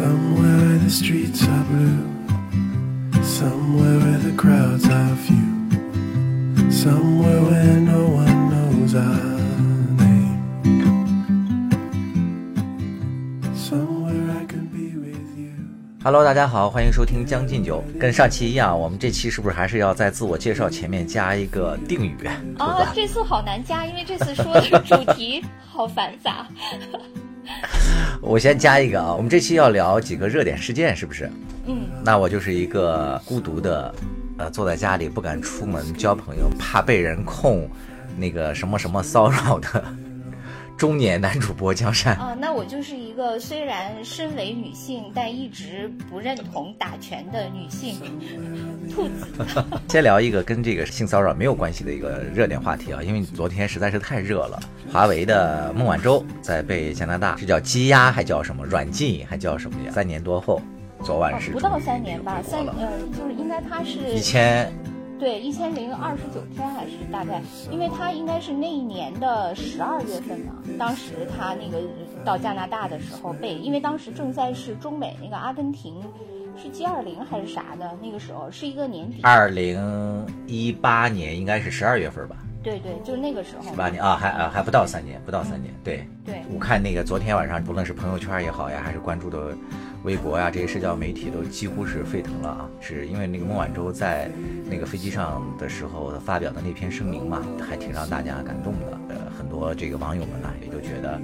Somewhere the streets are blue. Somewhere where the crowds are few. Somewhere where no one knows our name. Somewhere I can be with you. Hello，大家好，欢迎收听《将进酒》。跟上期一样，我们这期是不是还是要在自我介绍前面加一个定语？兔啊，子，这次好难加，因为这次说的主题好繁杂。我先加一个啊。我们这期要聊几个热点事件，是不是？嗯，那我就是一个孤独的，呃，坐在家里不敢出门交朋友，怕被人控那个什么什么骚扰的中年男主播江山。啊，那我就是一个虽然身为女性，但一直不认同打拳的女性，兔子。先聊一个跟这个性骚扰没有关系的一个热点话题啊，因为昨天实在是太热了。华为的孟晚舟在被加拿大是叫羁押还叫什么软禁还叫什么呀？三年多后，昨晚是，哦不到三年吧，三。呃，就是应该他是一千对一千零二十九天还是大概，因为他应该是那一年的十二月份嘛，当时他那个到加拿大的时候被，因为当时正在是中美那个阿根廷是 G 二零还是啥的，那个时候是一个年底，二零一八年应该是十二月份吧，对对，就是那个时候十，八年啊，还啊还不到三年，不到三年，对。对，我看那个昨天晚上，不论是朋友圈也好呀，还是关注的微博呀，这些社交媒体都几乎是沸腾了啊！是因为那个孟晚舟在那个飞机上的时候发表的那篇声明嘛，还挺让大家感动的。呃，很多这个网友们呢，也就觉得，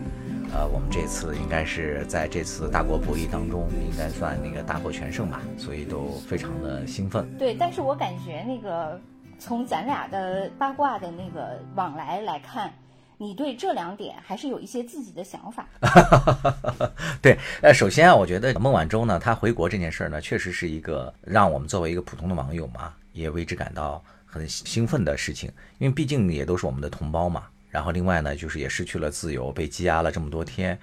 呃，我们这次应该是在这次大国博弈当中，应该算那个大获全胜吧，所以都非常的兴奋。对，但是我感觉那个从咱俩的八卦的那个往来来看，你对这两点还是有一些自己的想法。对，呃，首先啊，我觉得孟晚舟呢，她回国这件事儿呢，确实是一个让我们作为一个普通的网友嘛，也为之感到很兴奋的事情，因为毕竟也都是我们的同胞嘛。然后另外呢，就是也失去了自由，被羁押了这么多天，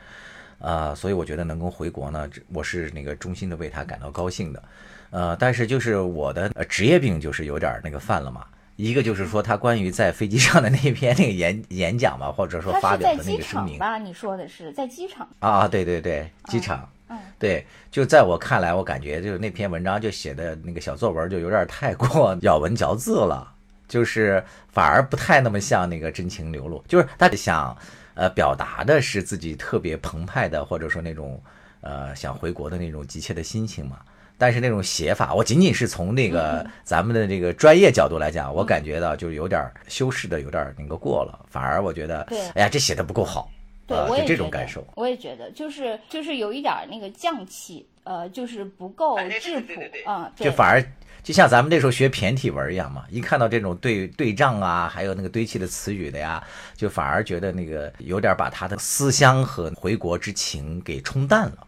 呃，所以我觉得能够回国呢，我是那个衷心的为他感到高兴的。呃，但是就是我的职业病就是有点那个犯了嘛。一个就是说他关于在飞机上的那篇那个演演讲嘛，或者说发表的那个声明，场吧？你说的是在机场？啊啊，对对对，机场，嗯，对，就在我看来，我感觉就是那篇文章就写的那个小作文就有点太过 咬文嚼字了，就是反而不太那么像那个真情流露，就是他想呃表达的是自己特别澎湃的，或者说那种呃想回国的那种急切的心情嘛。但是那种写法，我仅仅是从那个咱们的这个专业角度来讲，我感觉到就是有点修饰的有点那个过了，反而我觉得，对。哎呀，这写的不够好，对，呃就这我也这种感受。我也觉得，就是就是有一点那个匠气，呃，就是不够质朴啊。对就反而就像咱们那时候学骈体文一样嘛，一看到这种对对仗啊，还有那个堆砌的词语的呀，就反而觉得那个有点把他的思乡和回国之情给冲淡了，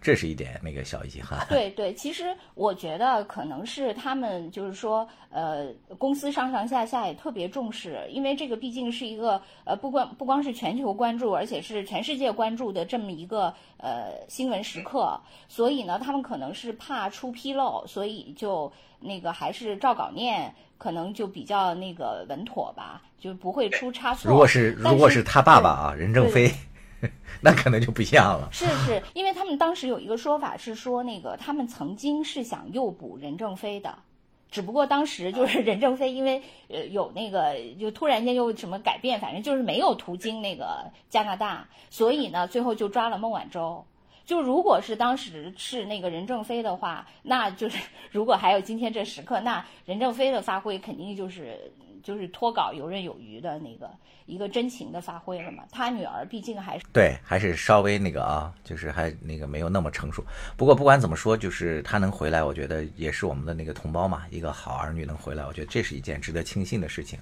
这是一点那个小遗憾。对 对，其实我觉得可能是他们就是说，呃，公司上上下下也特别重视，因为这个毕竟是一个呃，不光不光是全球关注，而且是全世界关注的这么一个呃新闻时刻，所以呢，他们可能是怕出纰漏，所以就那个还是照稿念，可能就比较那个稳妥吧，就不会出差错。如果是如果是他爸爸啊，任正非，那可能就不一样了。是是，因为他们当时有一个说法是说，那个他们曾经是想诱捕任正非的，只不过当时就是任正非因为呃有那个就突然间又什么改变，反正就是没有途经那个加拿大，所以呢最后就抓了孟晚舟。就如果是当时是那个任正非的话，那就是如果还有今天这时刻，那任正非的发挥肯定就是就是脱稿游刃有余的那个一个真情的发挥了嘛。他女儿毕竟还是对，还是稍微那个啊，就是还那个没有那么成熟。不过不管怎么说，就是他能回来，我觉得也是我们的那个同胞嘛，一个好儿女能回来，我觉得这是一件值得庆幸的事情。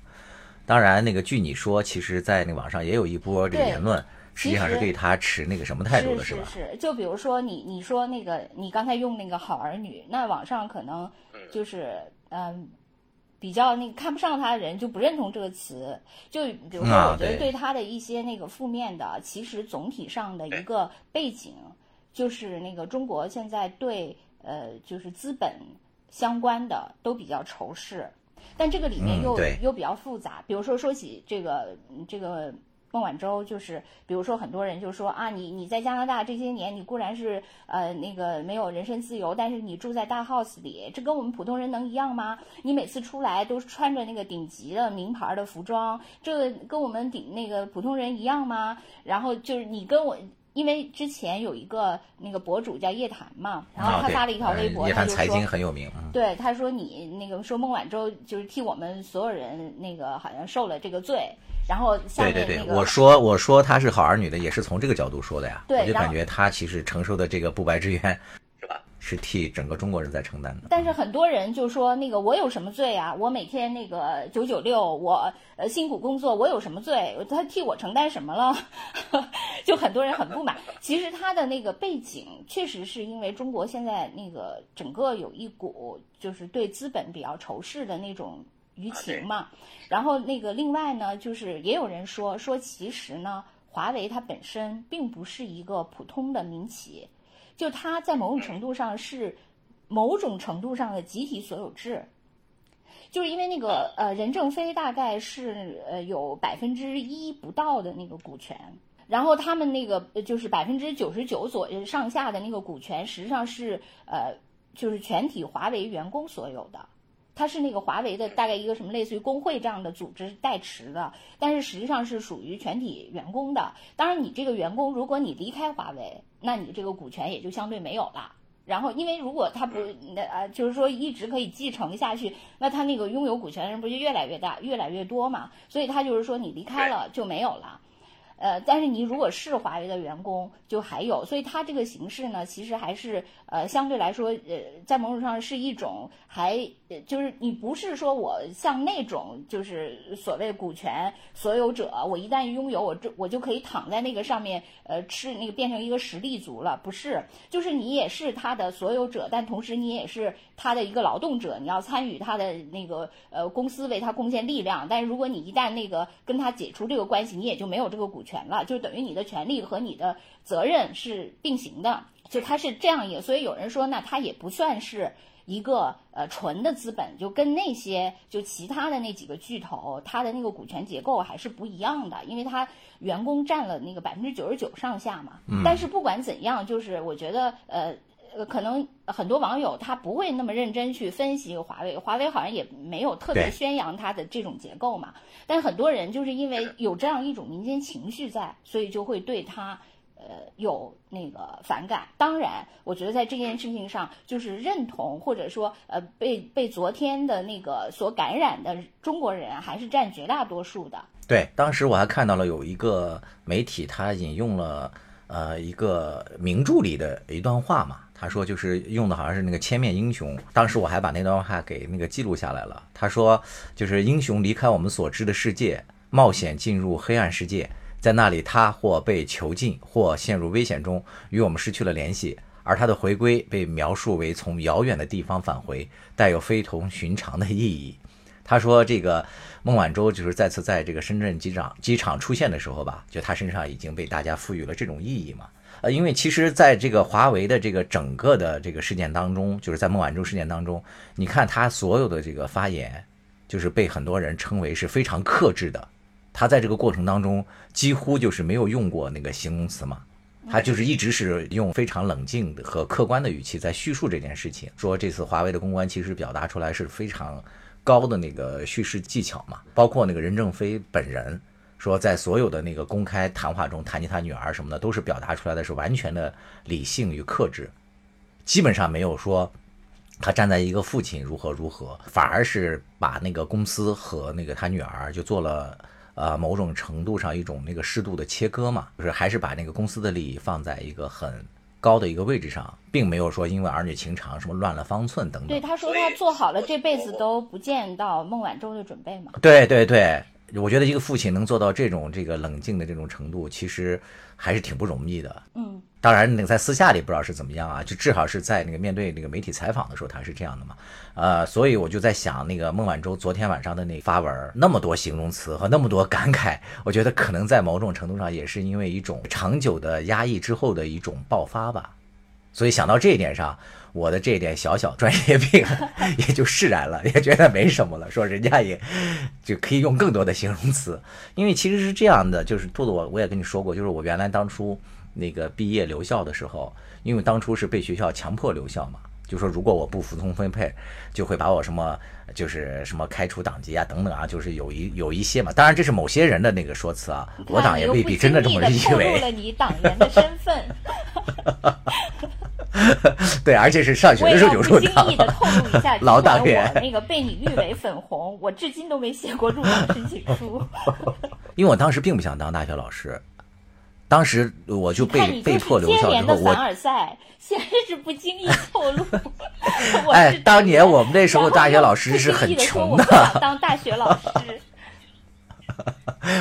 当然，那个据你说，其实，在那网上也有一波这个言论，实际上是对他持那个什么态度的是，吧？是是，就比如说你你说那个，你刚才用那个好儿女，那网上可能就是嗯、比较那个看不上他的人就不认同这个词。就比如说，啊我觉得对对他的一些那个负面的，其实总体上的一个背景，就是那个中国现在对呃就是资本相关的都比较仇视。但这个里面又、又比较复杂，比如说说起这个嗯这个孟晚舟就是，比如说很多人就说啊，你你在加拿大这些年，你固然是呃那个没有人身自由，但是你住在大 house 里，这跟我们普通人能一样吗？你每次出来都穿着那个顶级的名牌的服装，这个跟我们顶那个普通人一样吗？然后就是你跟我。因为之前有一个那个博主叫叶檀嘛，然后他发了一条微嗯博，叶檀财经说，很有名，嗯，对，他说你那个说孟晚舟就是替我们所有人那个好像受了这个罪，然后下对对对，我说我说她是好儿女的，也是从这个角度说的呀。我就感觉她其实承受的这个不白之冤，是吧？是替整个中国人在承担的。但是很多人就说那个我有什么罪啊？我每天那个九九六，我呃辛苦工作，我有什么罪？他替我承担什么了？就很多人很不满。其实他的那个背景确实是因为中国现在那个整个有一股就是对资本比较仇视的那种舆情嘛。然后那个另外呢，就是也有人说说其实呢，华为它本身并不是一个普通的民企。就它在某种程度上是某种程度上的集体所有制，就是因为那个呃任正非大概是呃有百分之一不到的那个股权，然后他们那个呃就是百分之九十九左右上下的那个股权，实际上是呃就是全体华为员工所有的。它是那个华为的大概一个什么类似于工会这样的组织代持的，但是实际上是属于全体员工的。当然，你这个员工如果你离开华为，那你这个股权也就相对没有了。然后，因为如果他不那啊，就是说一直可以继承下去，那他那个拥有股权的人不就越来越大、越来越多嘛？所以他就是说你离开了就没有了。呃，但是你如果是华为的员工，就还有，所以它这个形式呢，其实还是呃相对来说，呃，在某种上是一种还就是你不是说我像那种就是所谓股权所有者，我一旦拥有我这我就可以躺在那个上面，呃，吃那个变成一个实力族了，不是，就是你也是他的所有者，但同时你也是他的一个劳动者，你要参与他的那个呃公司为他贡献力量，但是如果你一旦那个跟他解除这个关系，你也就没有这个股权了，就等于你的权利和你的责任是并行的，就它是这样也，所以有人说那它也不算是。一个呃纯的资本，就跟那些就其他的那几个巨头，它的那个股权结构还是不一样的，因为它员工占了那个百分之九十九上下嘛。但是不管怎样，就是我觉得呃。呃，可能很多网友他不会那么认真去分析华为，华为好像也没有特别宣扬它的这种结构嘛。但很多人就是因为有这样一种民间情绪在，所以就会对它呃有那个反感。当然，我觉得在这件事情上，就是认同或者说呃被被昨天的那个所感染的中国人还是占绝大多数的。对，当时我还看到了有一个媒体，他引用了呃一个名著里的一段话嘛，他说就是用的好像是那个千面英雄，当时我还把那段话给那个记录下来了。他说就是英雄离开我们所知的世界，冒险进入黑暗世界，在那里他或被囚禁，或陷入危险中，与我们失去了联系。而他的回归被描述为从遥远的地方返回，带有非同寻常的意义。他说：“这个孟晚舟就是再次在这个深圳机场机场出现的时候吧，就他身上已经被大家赋予了这种意义嘛。呃，因为其实在这个华为的这个整个的这个事件当中，就是在孟晚舟事件当中，你看他所有的这个发言，就是被很多人称为是非常克制的。他在这个过程当中几乎就是没有用过那个形容词嘛。”他就是一直是用非常冷静的和客观的语气在叙述这件事情，说这次华为的公关其实表达出来是非常高的那个叙事技巧嘛，包括那个任正非本人说，在所有的那个公开谈话中谈及他女儿什么的，都是表达出来的是完全的理性与克制，基本上没有说他站在一个父亲如何如何，反而是把那个公司和那个他女儿就做了。呃，某种程度上一种那个适度的切割嘛，就是还是把那个公司的利益放在一个很高的一个位置上，并没有说因为儿女情长什么乱了方寸等等。对，他说他做好了这辈子都不见到孟晚舟的准备嘛。对对对，我觉得一个父亲能做到这种这个冷静的这种程度，其实还是挺不容易的。嗯，当然，那个在私下里不知道是怎么样啊，就至少是在那个面对那个媒体采访的时候，他是这样的嘛。呃，所以我就在想，那个孟晚舟昨天晚上的那发文，那么多形容词和那么多感慨，我觉得可能在某种程度上也是因为一种长久的压抑之后的一种爆发吧。所以想到这一点上，我的这一点小小专业病 也就释然了，也觉得没什么了。说人家也就可以用更多的形容词，因为其实是这样的，就是兔子我我也跟你说过，就是我原来当初那个毕业留校的时候，因为当初是被学校强迫留校嘛。就说如果我不服从分配，就会把我什么就是什么开除党籍啊等等啊，就是有一有一些嘛。当然这是某些人的那个说辞啊，我党也未必真的这么认为。透露了你党员的身份。对，而且是上学的时候就入党。不经意的透露一下，老党员。那个被你誉为粉红，我至今都没写过入党申请书。因为我当时并不想当大学老师。当时我就被被迫留校之后，我显然是不经意透露。哎，当年我们那时候大学老师是很穷的。当大学老师，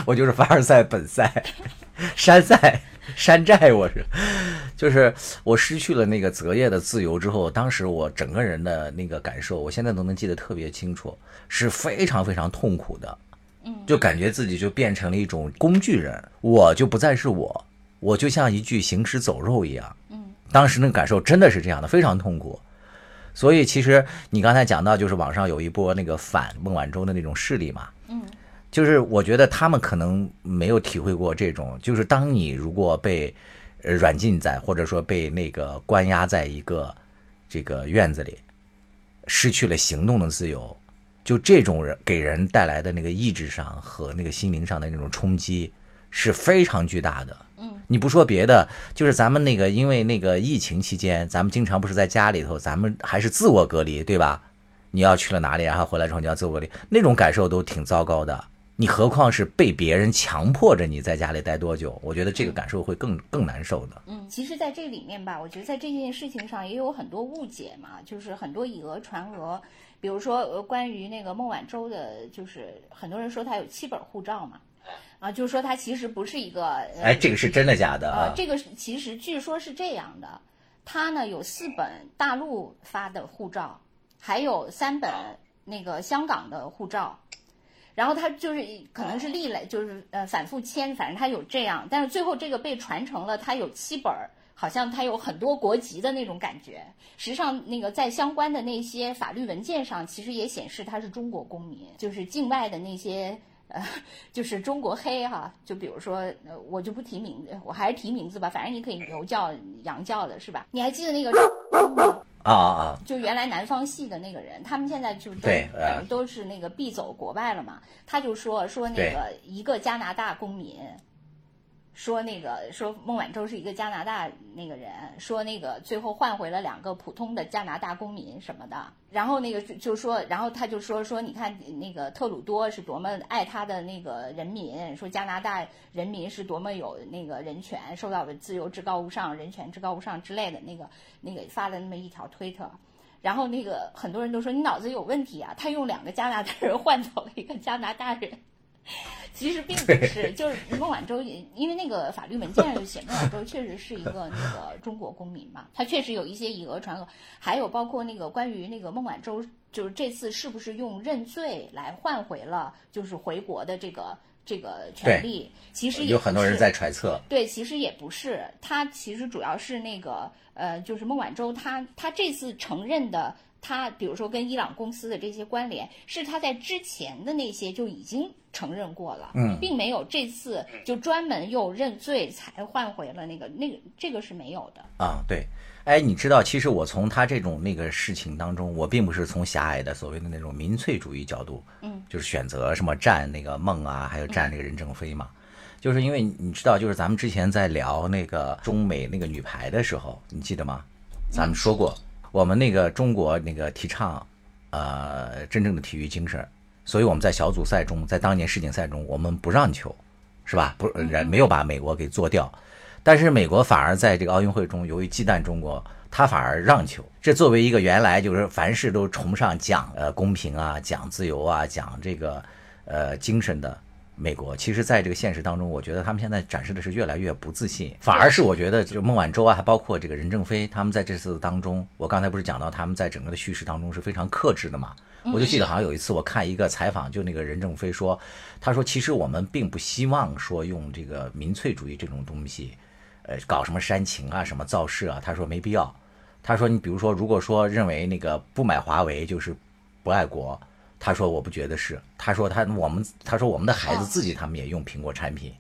我就是凡尔赛本赛，山赛 山寨，我是，就是我失去了那个择业的自由之后，当时我整个人的那个感受，我现在都能记得特别清楚，是非常非常痛苦的。就感觉自己就变成了一种工具人，我就不再是我，我就像一具行尸走肉一样。嗯，当时那个感受真的是这样的，非常痛苦。所以其实你刚才讲到，就是网上有一波那个反孟晚舟的那种势力嘛。嗯，就是我觉得他们可能没有体会过这种，就是当你如果被软禁在，或者说被那个关押在一个这个院子里，失去了行动的自由。就这种人给人带来的那个意志上和那个心灵上的那种冲击是非常巨大的。嗯，你不说别的，就是咱们那个因为那个疫情期间，咱们经常不是在家里头，咱们还是自我隔离，对吧？你要去了哪里，然后回来之后你要自我隔离，那种感受都挺糟糕的。你何况是被别人强迫着你在家里待多久？我觉得这个感受会更更难受的。嗯，其实，在这里面吧，我觉得在这件事情上也有很多误解嘛，就是很多以讹传讹。比如说，呃，关于那个孟晚舟的，就是很多人说他有七本护照嘛，啊，就是说他其实不是一个，哎，这个是真的假的啊？这个其实据说是这样的，他呢有四本大陆发的护照，还有三本那个香港的护照，然后他就是可能是历来就是呃反复签，反正他有这样，但是最后这个被传承了，他有七本儿。好像他有很多国籍的那种感觉，实际上那个在相关的那些法律文件上，其实也显示他是中国公民，就是境外的那些呃，就是中国黑哈，就比如说呃，我就不提名字，我还是提名字吧，反正你可以牛叫羊叫的是吧？你还记得那个啊啊啊！就原来南方系的那个人，他们现在就都都是那个必走国外了嘛？他就说说那个一个加拿大公民。说那个说孟晚舟是一个加拿大那个人，说那个最后换回了两个普通的加拿大公民什么的，然后那个就说，然后他就说说你看那个特鲁多是多么爱他的那个人民，说加拿大人民是多么有那个人权，受到的自由至高无上，人权至高无上之类的那个那个发了那么一条推特，然后那个很多人都说你脑子有问题啊，他用两个加拿大人换走了一个加拿大人。其实并不是，就是孟晚舟，因为那个法律文件上就写孟晚舟确实是一个那个中国公民嘛，他确实有一些以讹传讹，还有包括那个关于那个孟晚舟，就是这次是不是用认罪来换回了就是回国的这个这个权利？其实有很多人在揣测。对，其实也不是，他其实主要是那个呃，就是孟晚舟他他这次承认的。他比如说跟伊朗公司的这些关联，是他在之前的那些就已经承认过了，嗯，并没有这次就专门又认罪才换回了那个那个这个是没有的啊。对，哎，你知道，其实我从他这种那个事情当中，我并不是从狭隘的所谓的那种民粹主义角度，嗯，就是选择什么站那个孟啊，还有站那个任正非嘛，就是因为你知道，就是咱们之前在聊那个中美那个女排的时候，你记得吗？咱们说过。我们那个中国那个提倡，呃，真正的体育精神，所以我们在小组赛中，在当年世锦赛中，我们不让球，是吧？不，人没有把美国给做掉，但是美国反而在这个奥运会中，由于忌惮中国，他反而让球。这作为一个原来就是凡事都崇尚讲呃公平啊、讲自由啊、讲这个呃精神的。美国其实，在这个现实当中，我觉得他们现在展示的是越来越不自信，反而是我觉得，就孟晚舟啊，还包括这个任正非，他们在这次当中，我刚才不是讲到他们在整个的叙事当中是非常克制的嘛？我就记得好像有一次我看一个采访，就那个任正非说，他说其实我们并不希望说用这个民粹主义这种东西，呃搞什么煽情啊、什么造势啊，他说没必要。他说你比如说，如果说认为那个不买华为就是不爱国，他说我不觉得是。他说他我们他说我们的孩子自己他们也用苹果产品。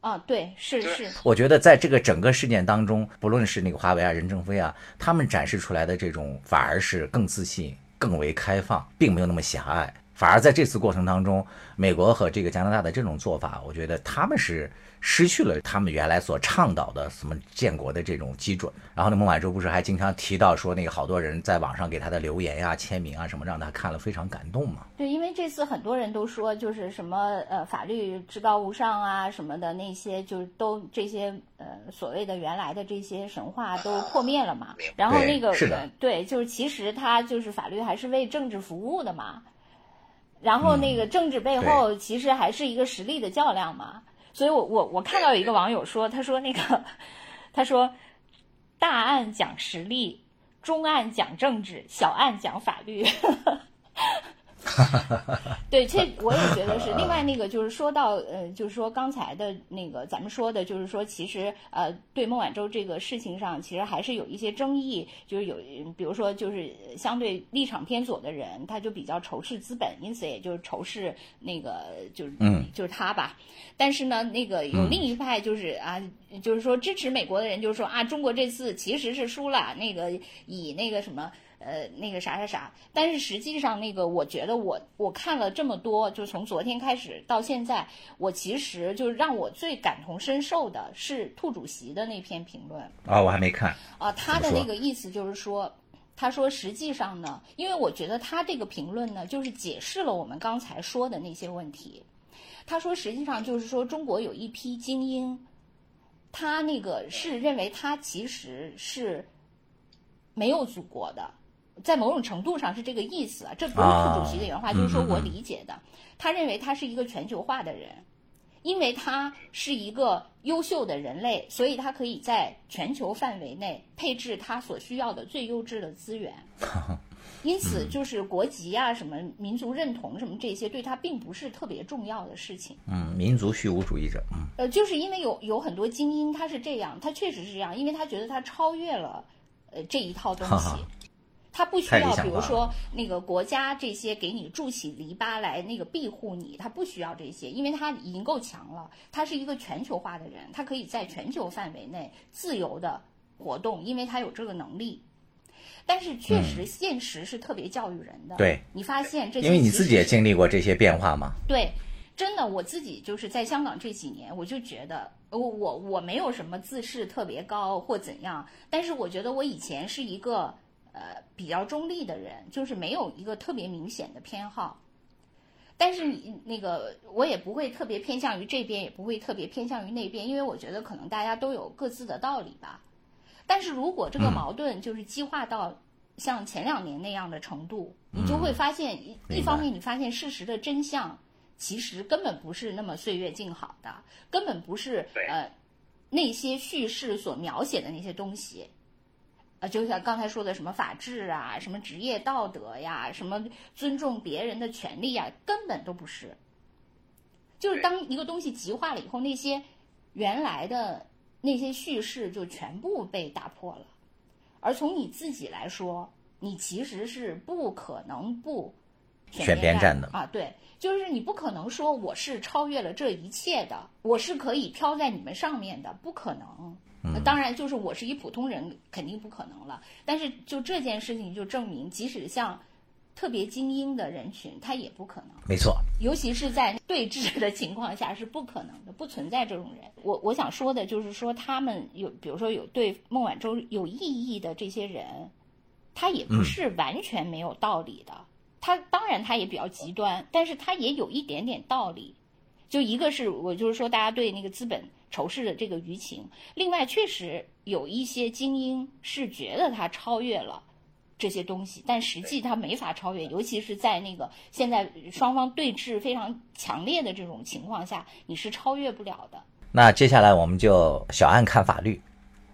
啊，对，是是，我觉得在这个整个事件当中，不论是那个华为啊、任正非啊，他们展示出来的这种反而是更自信、更为开放，并没有那么狭隘。反而在这次过程当中，美国和这个加拿大的这种做法，我觉得他们是失去了他们原来所倡导的什么建国的这种基准。然后呢，孟晚舟不是还经常提到说，那个好多人在网上给他的留言呀、签名啊什么，让他看了非常感动嘛。对，因为这次很多人都说，就是什么呃法律至高无上啊什么的那些，就都这些呃所谓的原来的这些神话都破灭了嘛。然后那个是的呃对，就是其实他就是法律还是为政治服务的嘛。然后那个政治背后其实还是一个实力的较量嘛。所以我我我看到有一个网友说，他说那个 他说大案讲实力，中案讲政治，小案讲法律。对，这我也觉得是。另外那个就是说到呃，就是说刚才的那个咱们说的，就是说其实呃，对孟晚舟这个事情上，其实还是有一些争议，就是有比如说就是相对立场偏左的人，他就比较仇视资本，因此也就是仇视那个就是嗯就是他吧。但是呢，那个有另一派就是啊，就是说支持美国的人，就是说啊，中国这次其实是输了，那个以那个什么。呃，那个啥啥啥，但是实际上，那个我觉得我我看了这么多，就从昨天开始到现在，我其实就是让我最感同身受的是兔主席的那篇评论啊，我还没看。啊，他的那个意思就是说，他说实际上呢，因为我觉得他这个评论呢，就是解释了我们刚才说的那些问题。他说实际上就是说，中国有一批精英，他那个是认为他其实是没有祖国的。在某种程度上是这个意思啊，这不是副主席的原话，啊就是说我理解的。他认为他是一个全球化的人，因为他是一个优秀的人类，所以他可以在全球范围内配置他所需要的最优质的资源。因此，就是国籍啊、什么民族认同什么这些，对他并不是特别重要的事情。嗯，民族虚无主义者。嗯呃，就是因为有有很多精英他是这样，他确实是这样，因为他觉得他超越了呃这一套东西。他不需要，比如说那个国家这些给你筑起篱笆来那个庇护你，他不需要这些，因为他已经够强了。他是一个全球化的人，他可以在全球范围内自由的活动，因为他有这个能力。但是确实，现实是特别教育人的。嗯对，你发现这些，因为你自己也经历过这些变化吗。对，真的，我自己就是在香港这几年，我就觉得我我我没有什么自视特别高或怎样，但是我觉得我以前是一个呃比较中立的人，就是没有一个特别明显的偏好。但是你那个我也不会特别偏向于这边，也不会特别偏向于那边，因为我觉得可能大家都有各自的道理吧。但是如果这个矛盾就是激化到像前两年那样的程度，你就会发现一一方面，你发现事实的真相其实根本不是那么岁月静好的，根本不是呃那些叙事所描写的那些东西。呃，就像刚才说的什么法治啊，什么职业道德呀，什么尊重别人的权利呀，根本都不是。就是当一个东西极化了以后，那些原来的那些叙事就全部被打破了。而从你自己来说，你其实是不可能不选边站的啊，对，就是你不可能说我是超越了这一切的，我是可以飘在你们上面的，不可能。呃当然，就是我是一普通人，肯定不可能了。但是就这件事情就证明，即使像特别精英的人群，他也不可能。没错，尤其是在对峙的情况下是不可能的，不存在这种人。我我想说的就是说，他们有，比如说有对孟晚舟有异议的这些人，他也不是完全没有道理的。他当然他也比较极端，但是他也有一点点道理。就一个是我就是说，大家对那个资本仇视的这个舆情，另外确实有一些精英是觉得他超越了。这些东西，但实际他没法超越，尤其是在那个现在双方对峙非常强烈的这种情况下，你是超越不了的。那接下来我们就小案看法律，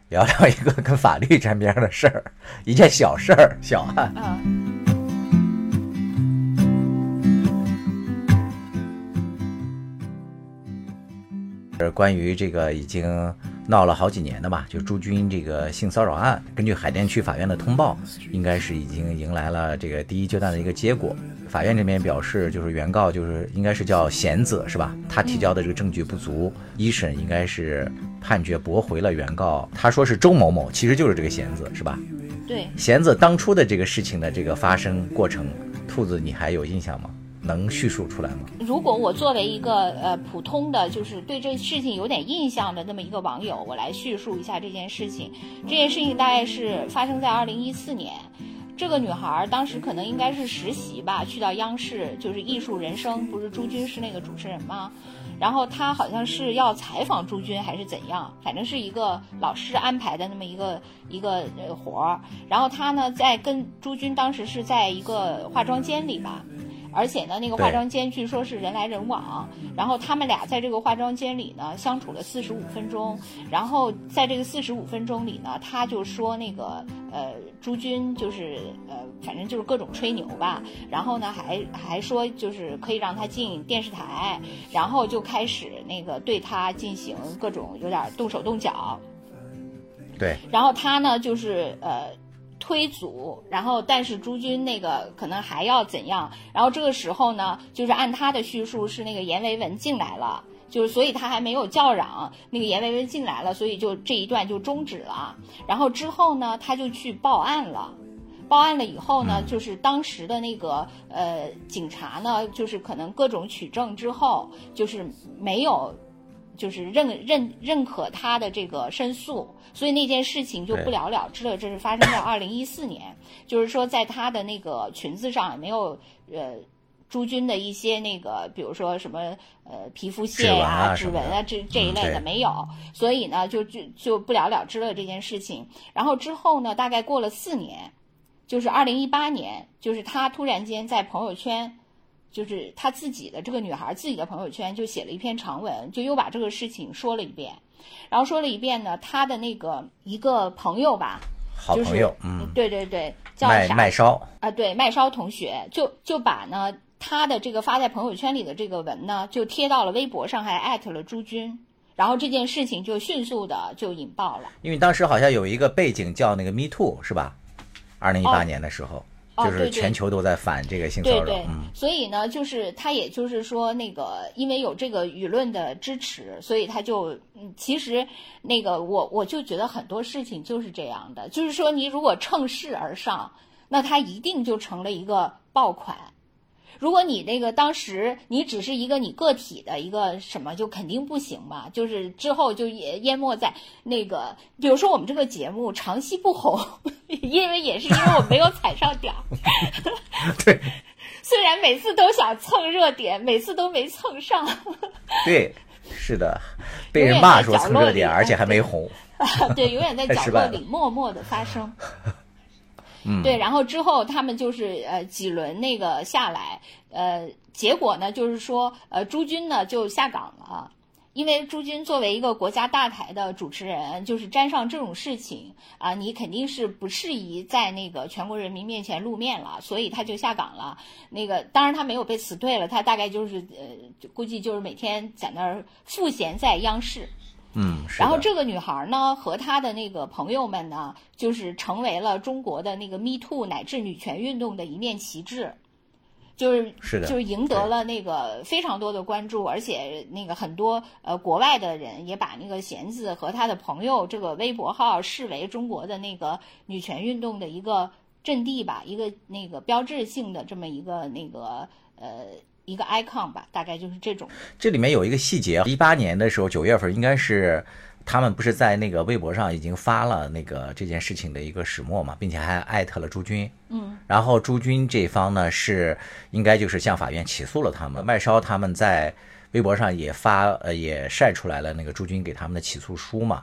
聊聊一个跟法律沾边的事儿，一件小事儿，小案。啊、呃，关于这个已经闹了好几年的吧，就朱军这个性骚扰案，根据海淀区法院的通报，应该是已经迎来了这个第一阶段的一个结果。法院这边表示，就是原告就是应该是叫贤子是吧？他提交的这个证据不足，一审应该是判决驳回了原告。他说是周某某，其实就是这个贤子是吧？对，贤子当初的这个事情的这个发生过程，兔子你还有印象吗？能叙述出来吗？如果我作为一个呃普通的，就是对这事情有点印象的那么一个网友，我来叙述一下这件事情。这件事情大概是发生在二零一四年，这个女孩当时可能应该是实习吧，去到央视就是《艺术人生》，不是朱军是那个主持人吗？然后她好像是要采访朱军还是怎样，反正是一个老师安排的那么一个一个活儿。然后她呢在跟朱军当时是在一个化妆间里吧。而且呢，那个化妆间据说是人来人往，然后他们俩在这个化妆间里呢相处了四十五分钟，然后在这个四十五分钟里呢，他就说那个呃朱军就是呃反正就是各种吹牛吧，然后呢还还说就是可以让他进电视台，然后就开始那个对他进行各种有点动手动脚，对，然后他呢就是呃。推阻，然后但是朱军那个可能还要怎样？然后这个时候呢，就是按他的叙述是那个阎维文进来了，就是所以他还没有叫嚷，那个阎维文进来了，所以就这一段就终止了。然后之后呢，他就去报案了，报案了以后呢，就是当时的那个呃警察呢，就是可能各种取证之后，就是没有。就是认认认可他的这个申诉，所以那件事情就不了了之了。这是发生在二零一四年，就是说在他的那个裙子上也没有呃朱军的一些那个，比如说什么呃皮肤屑啊、指纹啊这这一类的没有，所以呢就就就不了了之了这件事情。然后之后呢，大概过了四年，就是二零一八年，就是他突然间在朋友圈。就是他自己的这个女孩自己的朋友圈就写了一篇长文，就又把这个事情说了一遍，然后说了一遍呢，他的那个一个朋友吧，好朋友，嗯，对对对，叫麦麦烧。啊，对麦烧同学，就就把呢他的这个发在朋友圈里的这个文呢，就贴到了微博上，还艾特了朱军，然后这件事情就迅速的就引爆了，因为当时好像有一个背景叫那个 Me Too 是吧？二零一八年的时候。就是全球都在反这个性骚扰，对对，所以呢，就是他也就是说，那个因为有这个舆论的支持，所以他就，嗯，其实那个我我就觉得很多事情就是这样的，就是说你如果乘势而上，那他一定就成了一个爆款。如果你那个当时你只是一个你个体的一个什么，就肯定不行嘛。就是之后就也淹没在那个，比如说我们这个节目长期不红，因为也是因为我没有踩上点儿。对，虽然每次都想蹭热点，每次都没蹭上。对，是的，被人骂说蹭热点，而且还没红。对，永远在角落里默默的发生。对，然后之后他们就是呃几轮那个下来，呃，结果呢就是说，呃，朱军呢就下岗了，因为朱军作为一个国家大台的主持人，就是沾上这种事情啊，你肯定是不适宜在那个全国人民面前露面了，所以他就下岗了。那个当然他没有被辞退了，他大概就是呃，估计就是每天在那儿赋闲在央视。嗯，然后这个女孩呢，和她的那个朋友们呢，就是成为了中国的那个 Me Too 乃至女权运动的一面旗帜，就是是的，就是赢得了那个非常多的关注，而且那个很多呃国外的人也把那个弦子和他的朋友这个微博号视为中国的那个女权运动的一个阵地吧，一个那个标志性的这么一个那个呃。一个 icon 吧，大概就是这种。这里面有一个细节，一八年的时候九月份，应该是他们不是在那个微博上已经发了那个这件事情的一个始末嘛，并且还艾特了朱军。嗯。然后朱军这方呢是应该就是向法院起诉了他们。麦烧他们在微博上也发呃也晒出来了那个朱军给他们的起诉书嘛。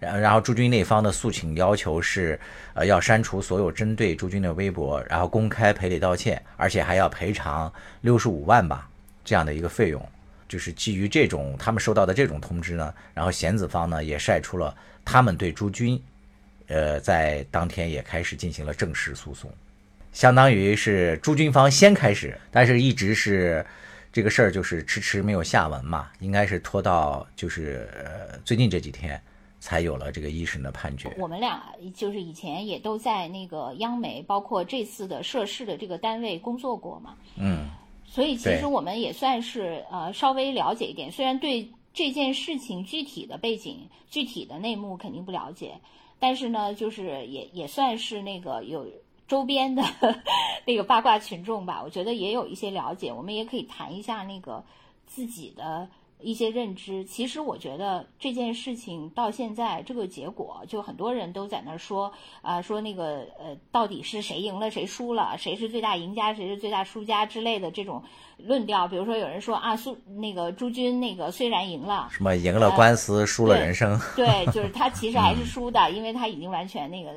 然然后朱军那方的诉请要求是，呃，要删除所有针对朱军的微博，然后公开赔礼道歉，而且还要赔偿六十五万吧这样的一个费用。就是基于这种他们收到的这种通知呢，然后贤子方呢也晒出了他们对朱军，呃，在当天也开始进行了正式诉讼，相当于是朱军方先开始，但是一直是这个事儿就是迟迟没有下文嘛，应该是拖到就是呃最近这几天才有了这个一审的判决。我们俩就是以前也都在那个央媒，包括这次的涉事的这个单位工作过嘛，嗯，所以其实我们也算是呃稍微了解一点，虽然对这件事情具体的背景、具体的内幕肯定不了解，但是呢，就是也也算是那个有周边的 那个八卦群众吧，我觉得也有一些了解，我们也可以谈一下那个自己的一些认知。其实我觉得这件事情到现在这个结果，就很多人都在那说啊、说那个呃，到底是谁赢了谁输了，谁是最大赢家，谁是最大输家之类的这种论调。比如说有人说啊，苏那个朱军那个虽然赢了，什么赢了官司，输了人生，对，就是他其实还是输的，因为他已经完全那个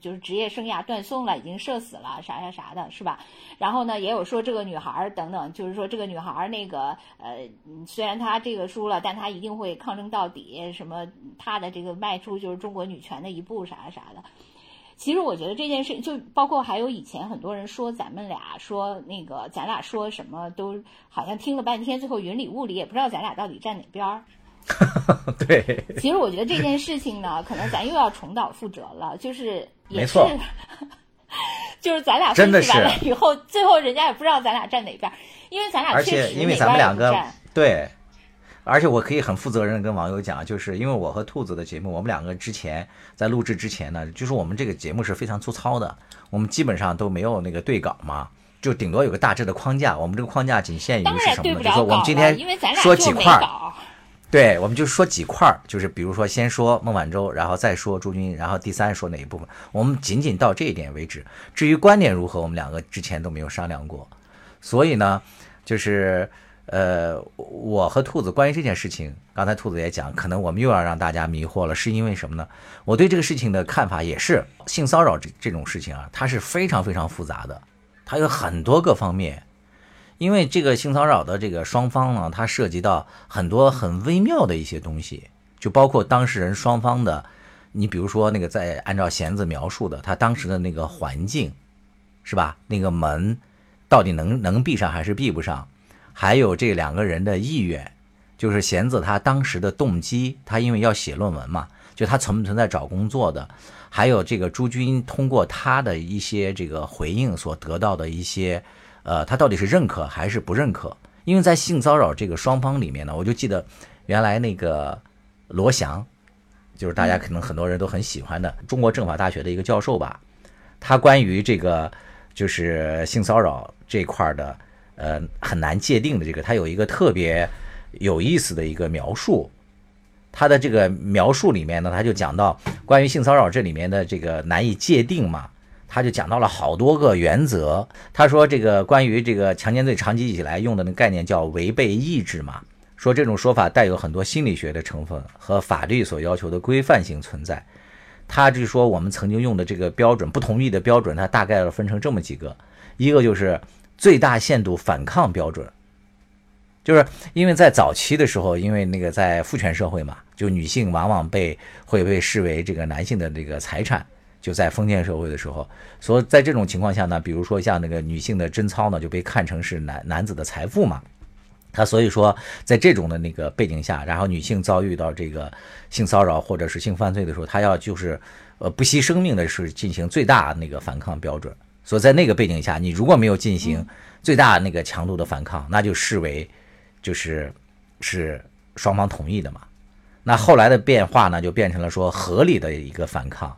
就是职业生涯断送了，已经社死了，啥啥啥的，是吧？然后呢，也有说这个女孩儿等等，就是说这个女孩儿那个呃，嗯虽然她这个输了，但她一定会抗争到底，什么她的这个迈出就是中国女权的一步，啥啥的。其实我觉得这件事，就包括还有以前很多人说咱们俩说那个咱俩说什么都好像听了半天，最后云里雾里，也不知道咱俩到底站哪边儿。对，其实我觉得这件事情呢，可能咱又要重蹈覆辙了，就是也是没错，就是咱俩分析完了以后，最后人家也不知道咱俩站哪边儿，因为咱俩而确实且因为哪边儿也咱们两个不站对，而且我可以很负责任地跟网友讲，就是因为我和兔子的节目，我们两个之前在录制之前呢，就是我们这个节目是非常粗糙的，我们基本上都没有那个对稿嘛。就顶多有个大致的框架，我们这个框架仅限于是什么呢？就是说我们今天说几块儿，对，我们就说几块儿，就是比如说先说孟晚舟，然后再说朱军，然后第三说哪一部分，我们仅仅到这一点为止。至于观点如何，我们两个之前都没有商量过。所以呢，就是呃，我和兔子关于这件事情，刚才兔子也讲，可能我们又要让大家迷惑了，是因为什么呢？我对这个事情的看法也是，性骚扰这这种事情啊，它是非常非常复杂的，它有很多个方面。因为这个性骚扰的这个双方呢，它涉及到很多很微妙的一些东西，就包括当事人双方的，你比如说那个在按照弦子描述的，他当时的那个环境，是吧？那个门到底能能闭上还是闭不上？还有这两个人的意愿，就是弦子他当时的动机，他因为要写论文嘛，就他存不存在找工作的，还有这个朱军通过他的一些这个回应所得到的一些。呃，他到底是认可还是不认可？因为在性骚扰这个双方里面呢，我就记得原来那个罗翔，就是大家可能很多人都很喜欢的中国政法大学的一个教授吧，他关于这个就是性骚扰这块的，呃，很难界定的这个，他有一个特别有意思的一个描述。他的这个描述里面呢，他就讲到关于性骚扰这里面的这个难以界定嘛。他就讲到了好多个原则。他说，这个关于这个强奸罪长期以来用的那个概念叫违背意志嘛，说这种说法带有很多心理学的成分和法律所要求的规范性存在。他就说，我们曾经用的这个标准，不同意的标准，它大概要分成这么几个，一个就是最大限度反抗标准，就是因为在早期的时候，因为那个在父权社会嘛，就女性往往被会被视为这个男性的这个财产。就在封建社会的时候，所以在这种情况下呢，比如说像那个女性的贞操呢，就被看成是男男子的财富嘛。他所以说，在这种的那个背景下，然后女性遭遇到这个性骚扰或者是性犯罪的时候，她要就是呃不惜生命的是进行最大那个反抗标准。所以在那个背景下，你如果没有进行最大那个强度的反抗，那就视为就是是双方同意的嘛。那后来的变化呢，就变成了说合理的一个反抗。